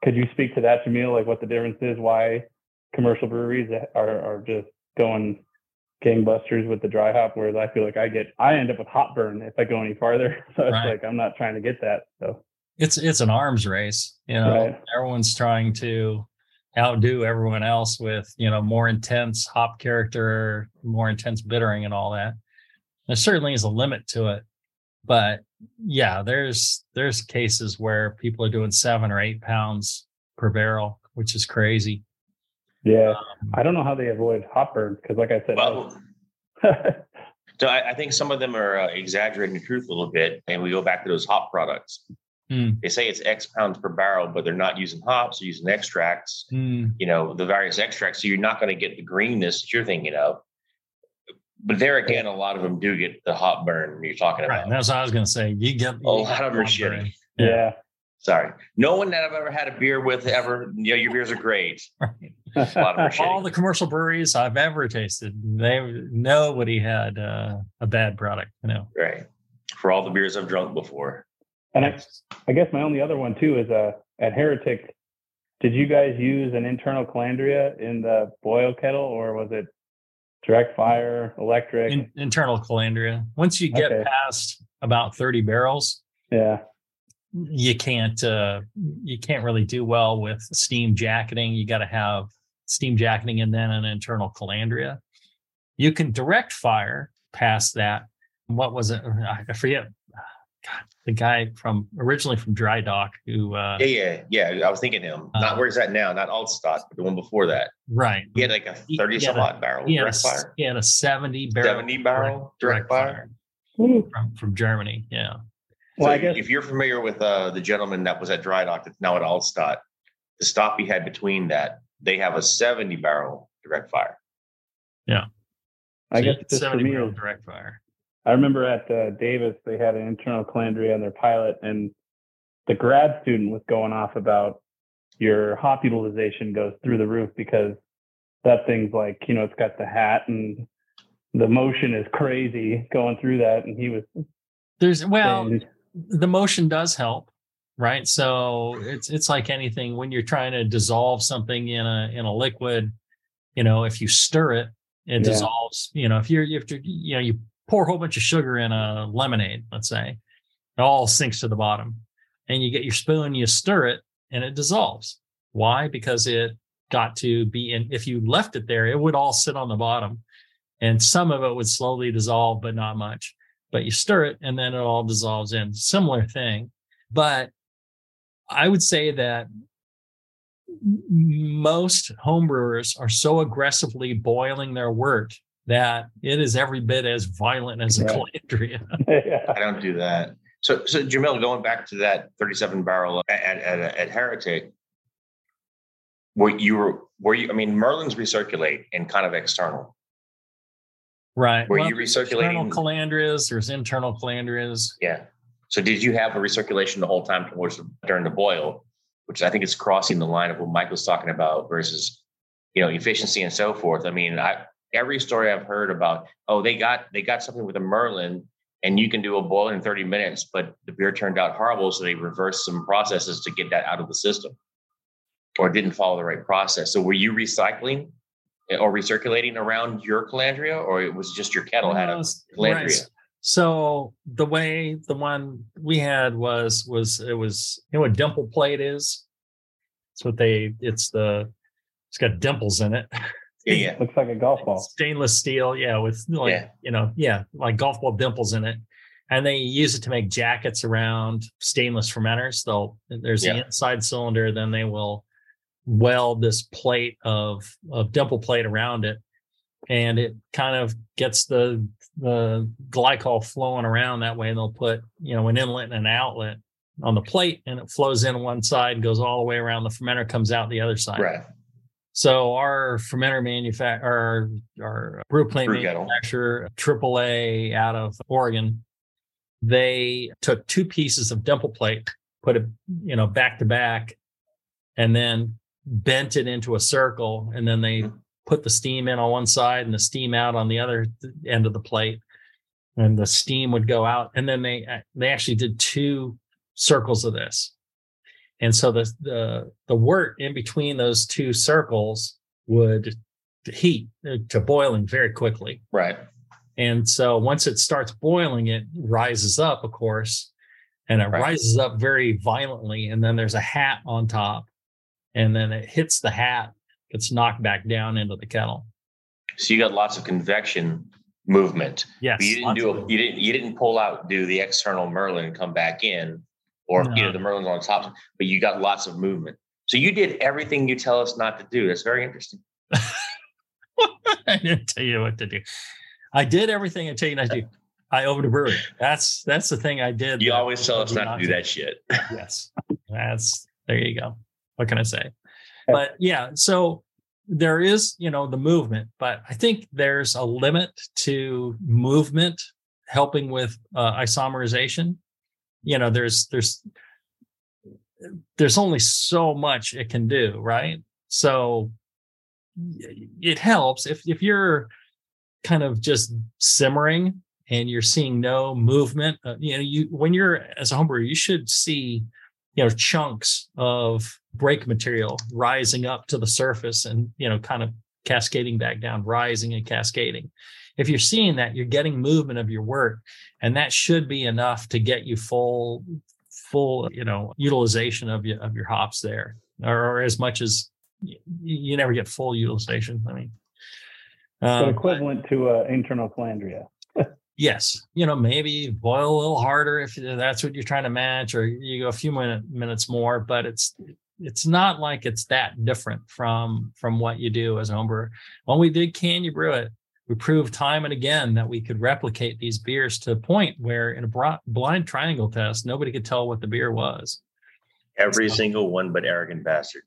could you speak to that, Jamil? Like what the difference is, why commercial breweries are, are just going gangbusters with the dry hop, whereas I feel like I get, I end up with hop burn if I go any farther. So it's Right. like, I'm not trying to get that. So, It's it's an arms race, you know. Right. Everyone's trying to outdo everyone else with, you know, more intense hop character, more intense bittering and all that. There certainly is a limit to it. But yeah, there's there's cases where people are doing seven or eight pounds per barrel, which is crazy. yeah, Um, I don't know how they avoid hop burn because, like I said, I well, so I, I think some of them are uh, exaggerating the truth a little bit, and we go back to those hop products. Hmm. They say it's X pounds per barrel, but they're not using hops; they're using extracts. mm, You know, the various extracts. So you're not going to get the greenness that you're thinking of. But there again, a lot of them do get the hop burn you're talking right. about. And that's what I was gonna say. You get A lot of them are shitty. Yeah. yeah. Sorry, no one that I've ever had a beer with ever. You know, your beers are great. A lot of them are all the commercial breweries I've ever tasted, they nobody had uh, a bad product. You know, right. For all the beers I've drunk before. And I, I guess my only other one too is uh, at Heretic. Did you guys use an internal calandria in the boil kettle, or was it direct fire, electric? In, internal calandria. Once you get Okay. past about thirty barrels, yeah, you can't uh, you can't really do well with steam jacketing. You got to have steam jacketing and then an internal calandria. You can direct fire past that. What was it? I forget. God, the guy from originally from Dry Dock who uh, Yeah, yeah, yeah. I was thinking him. Not Uh, where's that now? Not Altstadt, but the one before that. right He had like a thirty he some had odd barrel he had, a, direct fire. he had a 70 barrel 70 barrel direct fire? Woo. from, from Germany. Yeah. Well, so I guess if you're familiar with uh, the gentleman that was at Dry Dock that's now at Altstadt, the stop he had between that, they have a 70 barrel direct fire. Yeah I So you guess get for 70 me, barrel is- direct fire. I remember at uh, Davis they had an internal calandria on their pilot, and the grad student was going off about your hop utilization goes through the roof because that thing's like you know it's got the hat and the motion is crazy going through that, and he was There's well, saying, the motion does help. right? So it's it's like anything when you're trying to dissolve something in a in a liquid, you know, if you stir it, it Yeah. dissolves. You know, if you're if you're you know you pour a whole bunch of sugar in a lemonade, let's say, it all sinks to the bottom, and you get your spoon, you stir it, and it dissolves. Why? Because it got to be in. If you left it there, it would all sit on the bottom, and some of it would slowly dissolve, but not much. But you stir it, and then it all dissolves in. Similar thing, but I would say that most homebrewers are so aggressively boiling their wort that it is every bit as violent as a Right. calandria. yeah. I don't do that. So, so Jamil, going back to that 37 barrel at, at, at Heretic, were you were, were you, I mean, Merlin's recirculate and kind of external. Right. Were you there's external recirculating? calandrias? There's internal calandrias. Yeah. So did you have a recirculation the whole time towards during the boil, which I think is crossing the line of what Mike was talking about versus, you know, efficiency and so forth. I mean, I every story I've heard about, oh, they got they got something with a Merlin and you can do a boil in 30 minutes, but the beer turned out horrible. So they reversed some processes to get that out of the system or didn't follow the right process. So were you recycling eh, or recirculating around your calandria or it was just your kettle had a calandria? right. So the way the one we had was was it was you know what dimple plate is? It's what they it's the it's got dimples in it. Yeah, yeah. Looks like a golf ball. Stainless steel, yeah, with like Yeah. you know, yeah, like golf ball dimples in it. And they use it to make jackets around stainless fermenters. They'll there's Yeah. the inside cylinder, then they will weld this plate of of dimple plate around it and it kind of gets the the glycol flowing around that way and they'll put you know an inlet and an outlet on the plate and it flows in one side goes all the way around the fermenter comes out the other side Right. So our fermenter manufacturer our, our brew plant Brew kettle. manufacturer aaa out of oregon they took two pieces of dimple plate put it you know back to back and then bent it into a circle and then they Mhm. put the steam in on one side and the steam out on the other end of the plate and the steam would go out and then they they actually did two circles of this and so the the the wort in between those two circles would heat uh, to boiling very quickly Right. and so once it starts boiling, it rises up, of course, and it Right. rises up very violently. And then there's a hat on top, and then it hits the hat, gets knocked back down into the kettle. So you got lots of convection movement. Yes. But you didn't do a, you didn't you didn't pull out do the external Merlin come back in, or you know the Merlin's on top, but you got lots of movement. So you did everything you tell us not to do. That's very interesting. I didn't tell you what to do. I did everything I tell you not to do. I opened a brewery. That's that's the thing I did. You always tell us told not to do that shit. yes that's there you go what can i say but yeah so there is you know the movement but i think there's a limit to movement helping with uh, isomerization you know there's there's there's only so much it can do right? So it helps. If if you're kind of just simmering and you're seeing no movement uh, you know you when you're as a homebrewer you should see you know chunks of break material rising up to the surface and you know kind of cascading back down rising and cascading if you're seeing that you're getting movement of your wort and that should be enough to get you full full you know utilization of your of your hops there or, or as much as you, you never get full utilization i mean. Um, equivalent to uh, internal calandria. yes you know maybe boil a little harder if that's what you're trying to match or you go a few minute, minutes more but it's it's not like it's that different from from what you do as a home brewer when we did can you brew it we proved time and again that we could replicate these beers to a point where in a blind triangle test nobody could tell what the beer was. Every single one, but arrogant bastard.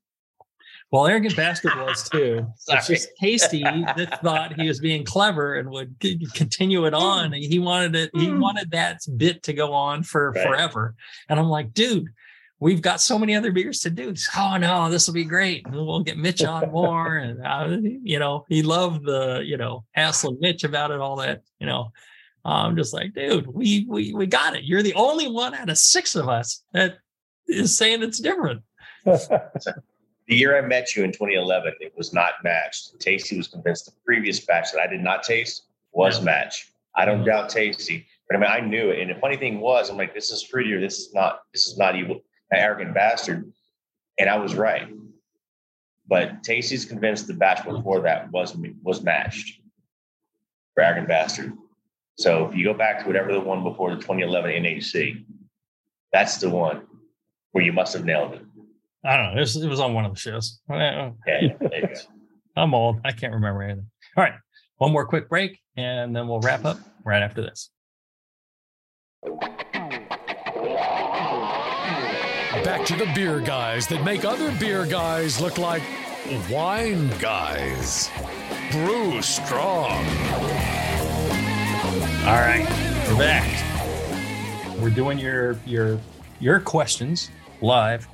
well arrogant bastard was too. It's just tasty that thought he was being clever and would continue it on. He wanted it he hmm. wanted that bit to go on for Right. forever. And i'm like dude we've got so many other beers to do oh no this will be great we'll get mitch on more and uh, you know he loved the you know hassling mitch about it all that you know i'm just like dude we we we got it you're the only one out of six of us that is saying it's different. The year I met you in 2011, it was not matched. Tasty was convinced the previous batch that I did not taste was Yeah. matched. I don't doubt Tasty, but I mean, I knew it. And the funny thing was, I'm like, this is fruitier. This is not. This is not evil, an arrogant bastard. And I was right. But Tasty's convinced the batch before that was was matched for arrogant bastard. So if you go back to whatever the one before the 2011 NHC, that's the one where you must have nailed it. I don't know. It was, it was on one of the shows. Yeah, yeah, there you go. I'm old. I can't remember anything. All right. One more quick break and then we'll wrap up right after this. Back to the beer guys that make other beer guys look like wine guys. Brew strong. All right. We're back. We're doing your your your questions live.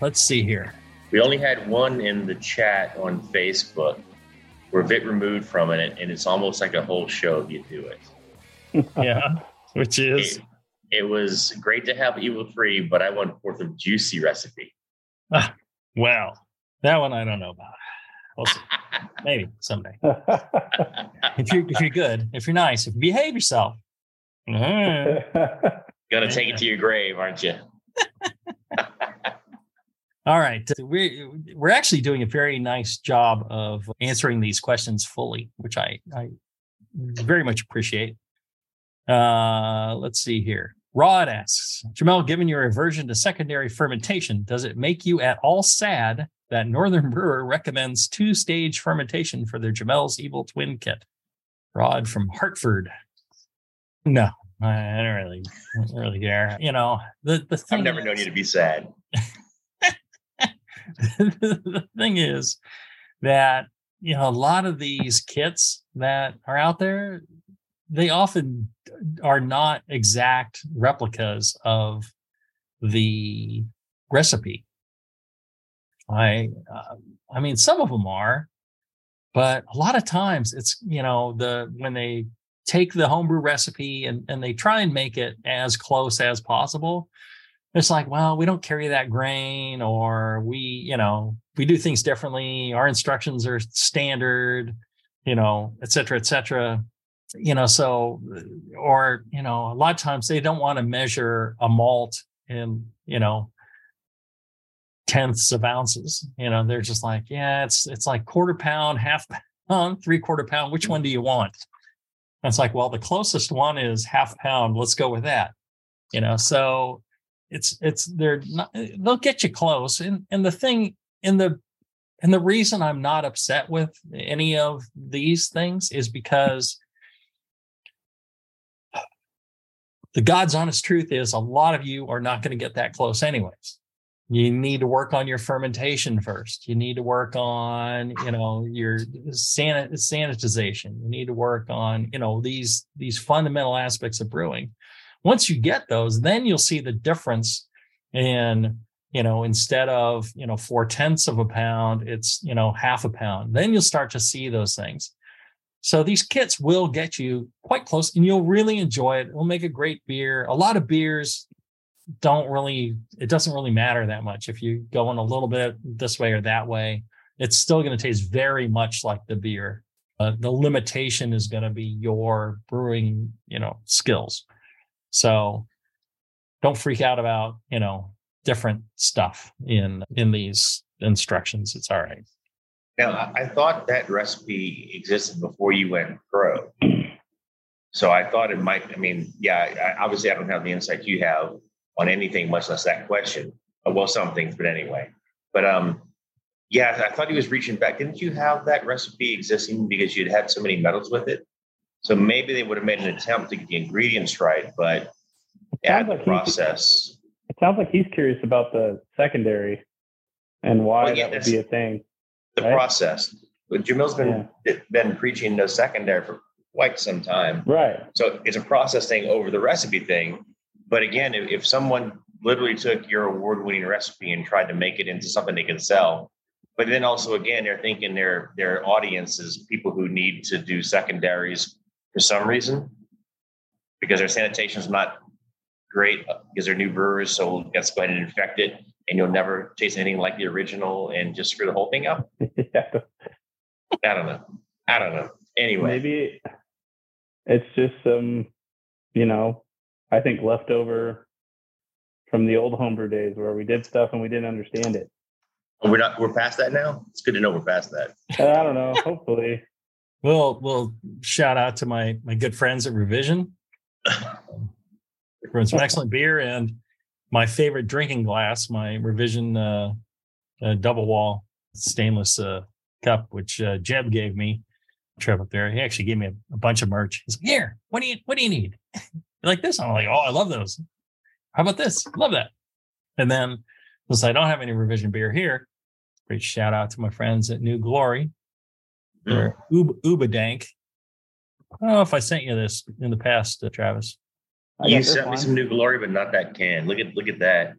Let's see here. We only had one in the chat on Facebook. We're a bit removed from it, and it's almost like a whole show if you do it. Yeah. Which is It, it was great to have Evil 3, but I want Fourth of Juicy recipe. well, that one I don't know about. We'll see. Maybe someday. If you're if you're good, if you're nice, if you behave yourself. Mhm. Gonna take it to your grave, aren't you? All right. We're, we're actually doing a very nice job of answering these questions fully, which I, I very much appreciate. Uh, let's see here. Rod asks, Jamil, given your aversion to secondary fermentation, does it make you at all sad that Northern Brewer recommends two stage fermentation for their Jamil's Evil Twin Kit? Rod from Hartford. No, I don't really, I don't really care. You know, the, the thing I've never is- known you to be sad. the thing is that you know a lot of these kits that are out there they often are not exact replicas of the recipe i uh, i mean some of them are but a lot of times it's you know the when they take the homebrew recipe and and they try and make it as close as possible it's like, well, we don't carry that grain, or we, you know, we do things differently. Our instructions are standard, you know, et cetera, et cetera. You know, so, or, you know, a lot of times they don't want to measure a malt in, you know, tenths of ounces. You know, they're just like, yeah, it's it's like quarter pound, half pound, three quarter pound. Which one do you want? And it's like, well, the closest one is half pound. Let's go with that. You know, so it's it's they're not eh, they'll get you close and and the thing in the and the reason i'm not upset with any of these things is because the god's honest truth is a lot of you are not going to get that close anyways you need to work on your fermentation first you need to work on you know your sanit- sanitization you need to work on you know these these fundamental aspects of brewing once you get those, then you'll see the difference in, you know, instead of, you know, four tenths of a pound, it's, you know, half a pound. Then you'll start to see those things. So these kits will get you quite close and you'll really enjoy it. It'll make a great beer. A lot of beers don't really, it doesn't really matter that much. If you go in a little bit this way or that way, it's still going to taste very much like the beer. Uh, the limitation is going to be your brewing, you know, skills. So don't freak out about, you know, different stuff in in these instructions. It's all right. Now, I, I thought that recipe existed before you went pro. So I thought it might. I mean, yeah. I, obviously, I don't have the insight you have on anything, much less that question. Uh, Well, some things, but anyway. But um, yeah, I thought he was reaching back. Didn't you have that recipe existing because you'd had so many medals with it? So maybe they would have made an attempt to get the ingredients right, but add the like process. It sounds like he's curious about the secondary and why Well, yeah, that would be a thing. The right? process. But Jamil's been been preaching no secondary for quite some time. Right. So it's a process thing over the recipe thing. But again, if, if someone literally took your award-winning recipe and tried to make it into something they can sell, but then also again, they're thinking their their audience is people who need to do secondaries for some reason because their sanitation is not great because they're new brewers. So let's go ahead and infect it, and you'll never taste anything like the original, and just screw the whole thing up. yeah. I don't know. I don't know. Anyway, Maybe it's just some, you know, I think leftover from the old homebrew days where we did stuff and we didn't understand it. we're not. We're past that now. It's good to know we're past that. Uh, I don't know. Hopefully, Well, well, shout out to my my good friends at Revision. Brewing some excellent beer and my favorite drinking glass, my Revision uh, uh, double wall stainless uh, cup, which uh, Jeb gave me trip up there. He actually gave me a, a bunch of merch. He's like, "Here, what do you what do you need? you like this?" I'm like, "Oh, I love those. How about this? Love that." And then since I don't have any Revision beer here, great shout out to my friends at New Glory or Uba, Uba Dank. I don't know if I sent you this in the past, uh, Travis. I You sent me one. some new glory, but not that can. Look at look at that.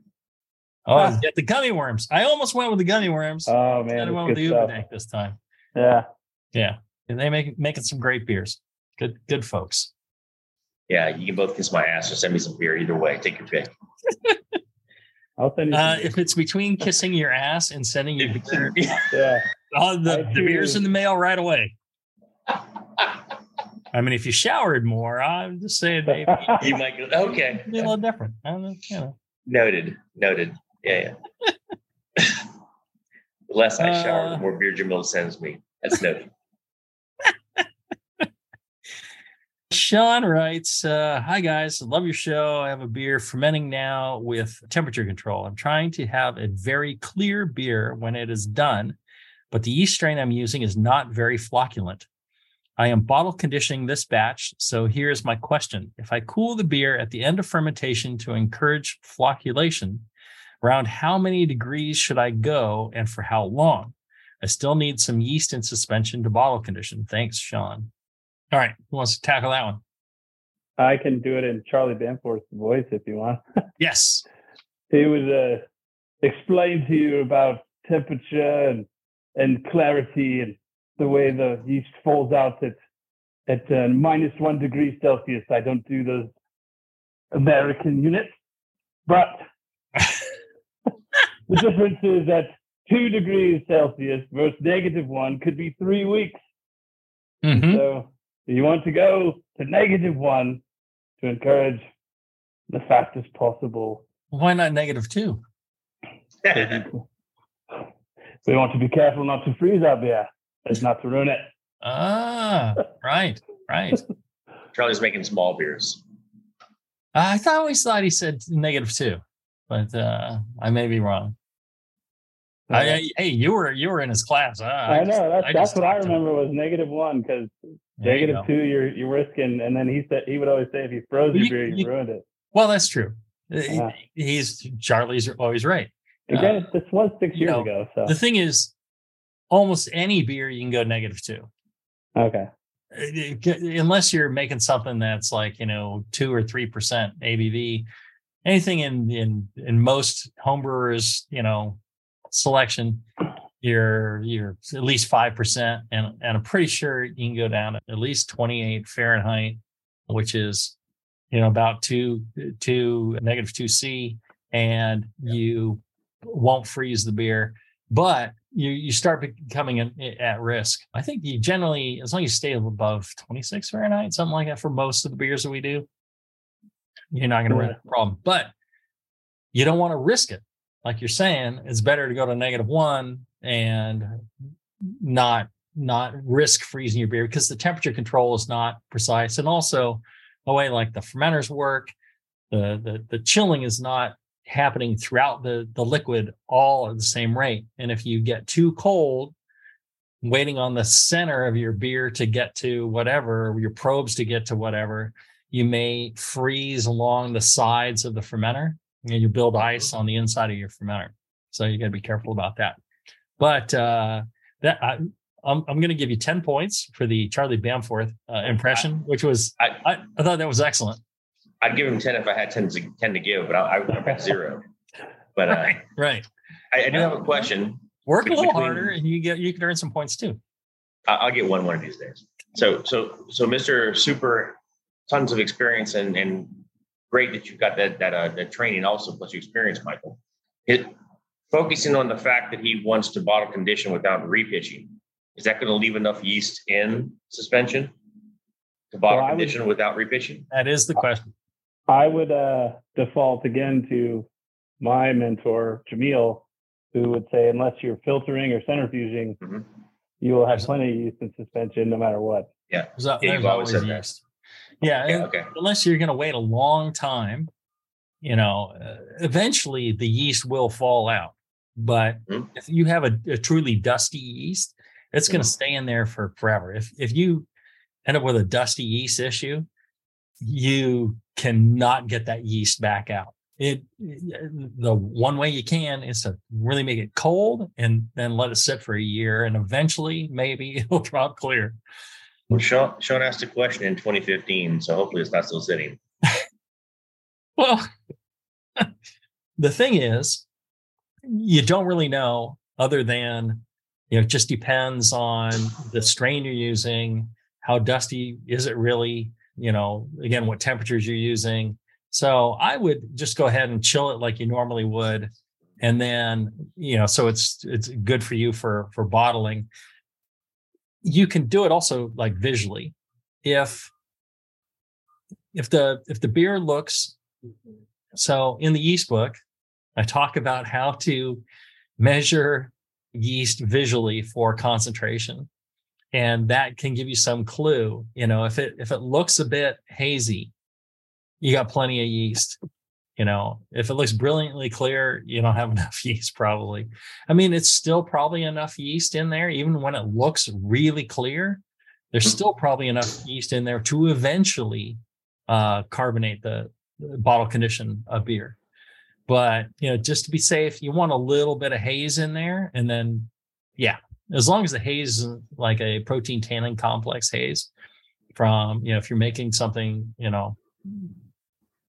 Oh, Ah. get the gummy worms. I almost went with the gummy worms. Oh I man, went with the Uba this time. Yeah, Yeah, and they make making some great beers. Good, good folks. Yeah, you can both kiss my ass or send me some beer. Either way, take your pick. I'll send you. Uh, if it's between kissing your ass and sending you beer, yeah, oh, the, I the beer's in the mail right away. I mean, if you showered more, I'm just saying maybe you might go. Okay, it'd be a little different. I don't know, you know. noted, noted. Yeah, yeah. the less I shower, the Uh, more beer Jamil sends me. That's noted. Sean writes, uh, Hi guys, love your show. I have a beer fermenting now with temperature control. I'm trying to have a very clear beer when it is done, but the yeast strain I'm using is not very flocculent. I am bottle conditioning this batch, so here's my question. If I cool the beer at the end of fermentation to encourage flocculation, around how many degrees should I go and for how long? I still need some yeast in suspension to bottle condition. Thanks, Sean. All right, who wants to tackle that one? I can do it in Charlie Bamforth's voice if you want. Yes. he would uh, explain to you about temperature and, and clarity and the way the yeast falls out at at uh, minus one degree Celsius. I don't do those American units, but the difference is that two degrees Celsius versus negative one could be three weeks. Mhm. So you want to go to negative one to encourage the fastest possible Why not negative two? we want to be careful not to freeze our beer, and not to ruin it. Ah, right, right. Charlie's making small beers. I thought always thought he said negative two, but uh, I may be wrong. I, I- hey, you were you were in his class. Ah, I just- know that's I that's what I talked to him. remember was negative one because There you two you're you're risking, and then he said he would always say if you froze You- beer, you, you- ruined it. Well, that's true. Uh, Yeah. He's Charlie's always right. Again, this was six you years know, ago, so The thing is, almost any beer you can go negative two. okay. Uh, uh, it- it- unless you're making something that's like you know two or three percent ABV, anything in in in most homebrewers you know selection, you're you're at least five percent, and and I'm pretty sure you can go down at least 28 Fahrenheit, which is you know about two two negative two C, and you won't freeze the beer but you you start becoming an, at risk. I think you generally, as long as you stay above 26 Fahrenheit, something like that, for most of the beers that we do, you're not going to run into a problem. But you don't want to risk it. Like you're saying, it's better to go to negative one and not not risk freezing your beer because the temperature control is not precise, and also the way like the fermenters work, the the the chilling is not happening throughout the the liquid all at the same rate. And if you get too cold, waiting on the center of your beer to get to whatever, your probes to get to whatever, you may freeze along the sides of the fermenter and you build ice on the inside of your fermenter. So you got to be careful about that. But uh, that I, I'm, I'm going to give you 10 points for the Charlie Bamforth uh, impression, which was, I, I, I thought that was excellent. I'd give him ten if I had 10 to, 10 to give, but I, I, I'm at zero. But uh, Right. Right. I, I do have a question. Work a little Between- harder and you get, you can earn some points too. I'll get one one of these days. So, so, so, Mr. Super, tons of experience and and great that you've got that that uh, that training also plus your experience, Michael. It focusing on the fact that he wants to bottle condition without repitching. Is that going to leave enough yeast in suspension to bottle Well, I would- condition without repitching? That is the question. I would uh, default again to my mentor, Jamil, who would say, unless you're filtering or centrifuging, Mhm. you will have plenty of yeast in suspension no matter what. There's, a- Yeah, there's you've always always said that. Yeah, Yeah, okay. unless you're going to wait a long time, you know, uh, eventually the yeast will fall out. But Mhm. if you have a, a truly dusty yeast, it's going to stay in there for forever. If if you end up with a dusty yeast issue, you cannot get that yeast back out. It the one way you can is to really make it cold and then let it sit for a year, and eventually maybe it'll drop clear. Well, Sean, Sean asked a question in 2015, so hopefully it's not still sitting. Well, the thing is, you don't really know other than, you know, it just depends on the strain you're using, how dusty is it really, you know, again, what temperatures you're using. So I would just go ahead and chill it like you normally would. And then, you know, so it's it's good for you for for bottling. You can do it also like visually. If if the if the beer looks so in the yeast book, I talk about how to measure yeast visually for concentration. And that can give you some clue. You know, if it if it looks a bit hazy, you got plenty of yeast. You know, if it looks brilliantly clear, you don't have enough yeast, probably. I mean, it's still probably enough yeast in there, even when it looks really clear. There's still probably enough yeast in there to eventually uh, carbonate the bottle condition of beer. But you know, just to be safe, you want a little bit of haze in there, and then yeah, as long as the haze is like a protein tannin complex haze from you know if you're making something you know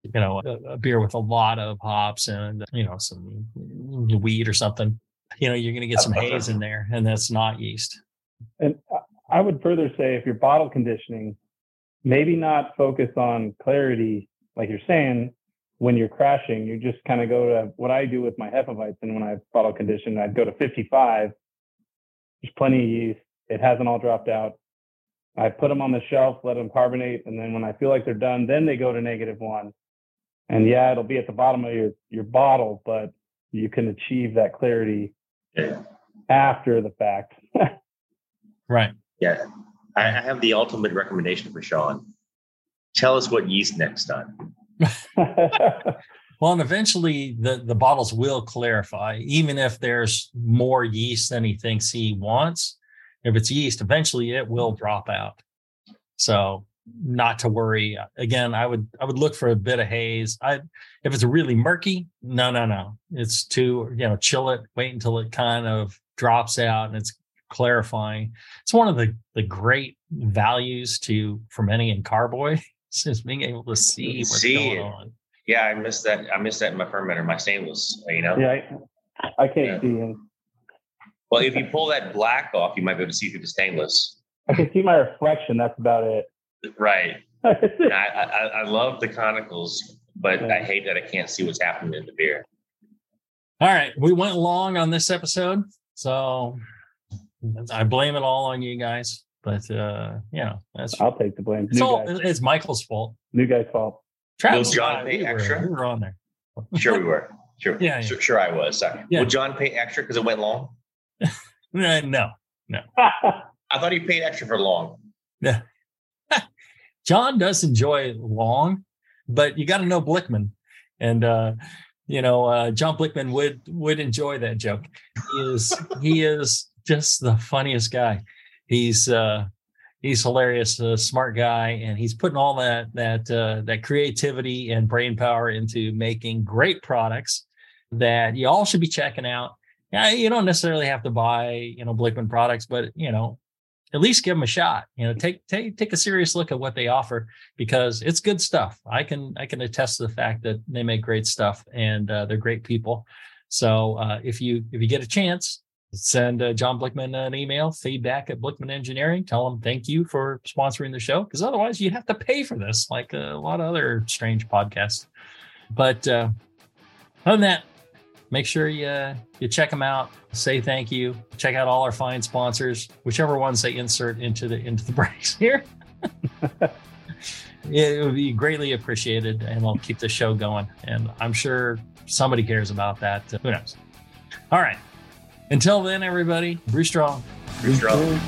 you know a, a beer with a lot of hops and you know some weed or something you know you're going to get some haze in there and that's not yeast And I- I would further say if you're bottle conditioning, maybe not focus on clarity, like you're saying, when you're crashing, you just kind of go to what I do with my Hefeweizen when I bottle condition, I'd go to 55. There's plenty of yeast. It hasn't all dropped out. I put them on the shelf, let them carbonate, and then when I feel like they're done, then they go to negative one. And yeah, it'll be at the bottom of your, your bottle, but you can achieve that clarity Yeah. after the fact. right Yeah. I, I have the ultimate recommendation for Sean. Tell us what yeast next time. well and eventually the the bottles will clarify. Even if there's more yeast than he thinks he wants if it's yeast eventually it will drop out. So not to worry. Again i would i would look for a bit of haze. I if it's really murky no no no. It's too you know chill it wait until it kind of drops out and it's clarifying. It's one of the the great values to fermenting in carboy is being able to see what's See going it. on Yeah, I missed that. I missed that in my fermenter, my stainless. You know. yeah, I, I can't Yeah. see him. Well, if you pull that black off, you might be able to see through the stainless. I can see my reflection. That's about it. Right. I, I I love the conicals, but Yeah. I hate that I can't see what's happening in the beer. All right, we went long on this episode, so I blame it all on you guys. But uh, you know, that's I'll take the blame. it's all it's Michael's fault. new guy's fault. Travis, Will John pay we, were, extra? we were on there. Sure, we were. Sure. Yeah, yeah. Sure, sure I was. Sorry. Yeah. Will John pay extra because it went long? No, No, I thought he paid extra for long. Yeah. John does enjoy long, but you got to know Blichmann, and uh, you know uh, John Blichmann would would enjoy that joke. He is he is just the funniest guy. He's uh, he's hilarious, a smart guy, and he's putting all that that uh, that creativity and brain power into making great products that you all should be checking out. Yeah, you don't necessarily have to buy you know Blichmann products, but you know at least give them a shot. You know, take take take a serious look at what they offer because it's good stuff. I can I can attest to the fact that they make great stuff and uh, they're great people. So uh, if you if you get a chance, send uh, John Blichmann an email, feedback at Blichmann Engineering. Tell him thank you for sponsoring the show because otherwise you'd have to pay for this, like a lot of other strange podcasts. But uh, other than that, make sure you you check them out. Say thank you. Check out all our fine sponsors, whichever ones they insert into the into the breaks here. it would be greatly appreciated, and I'll keep the show going. And I'm sure somebody cares about that. Who knows? All right. Until then, everybody, brew strong. Brew strong.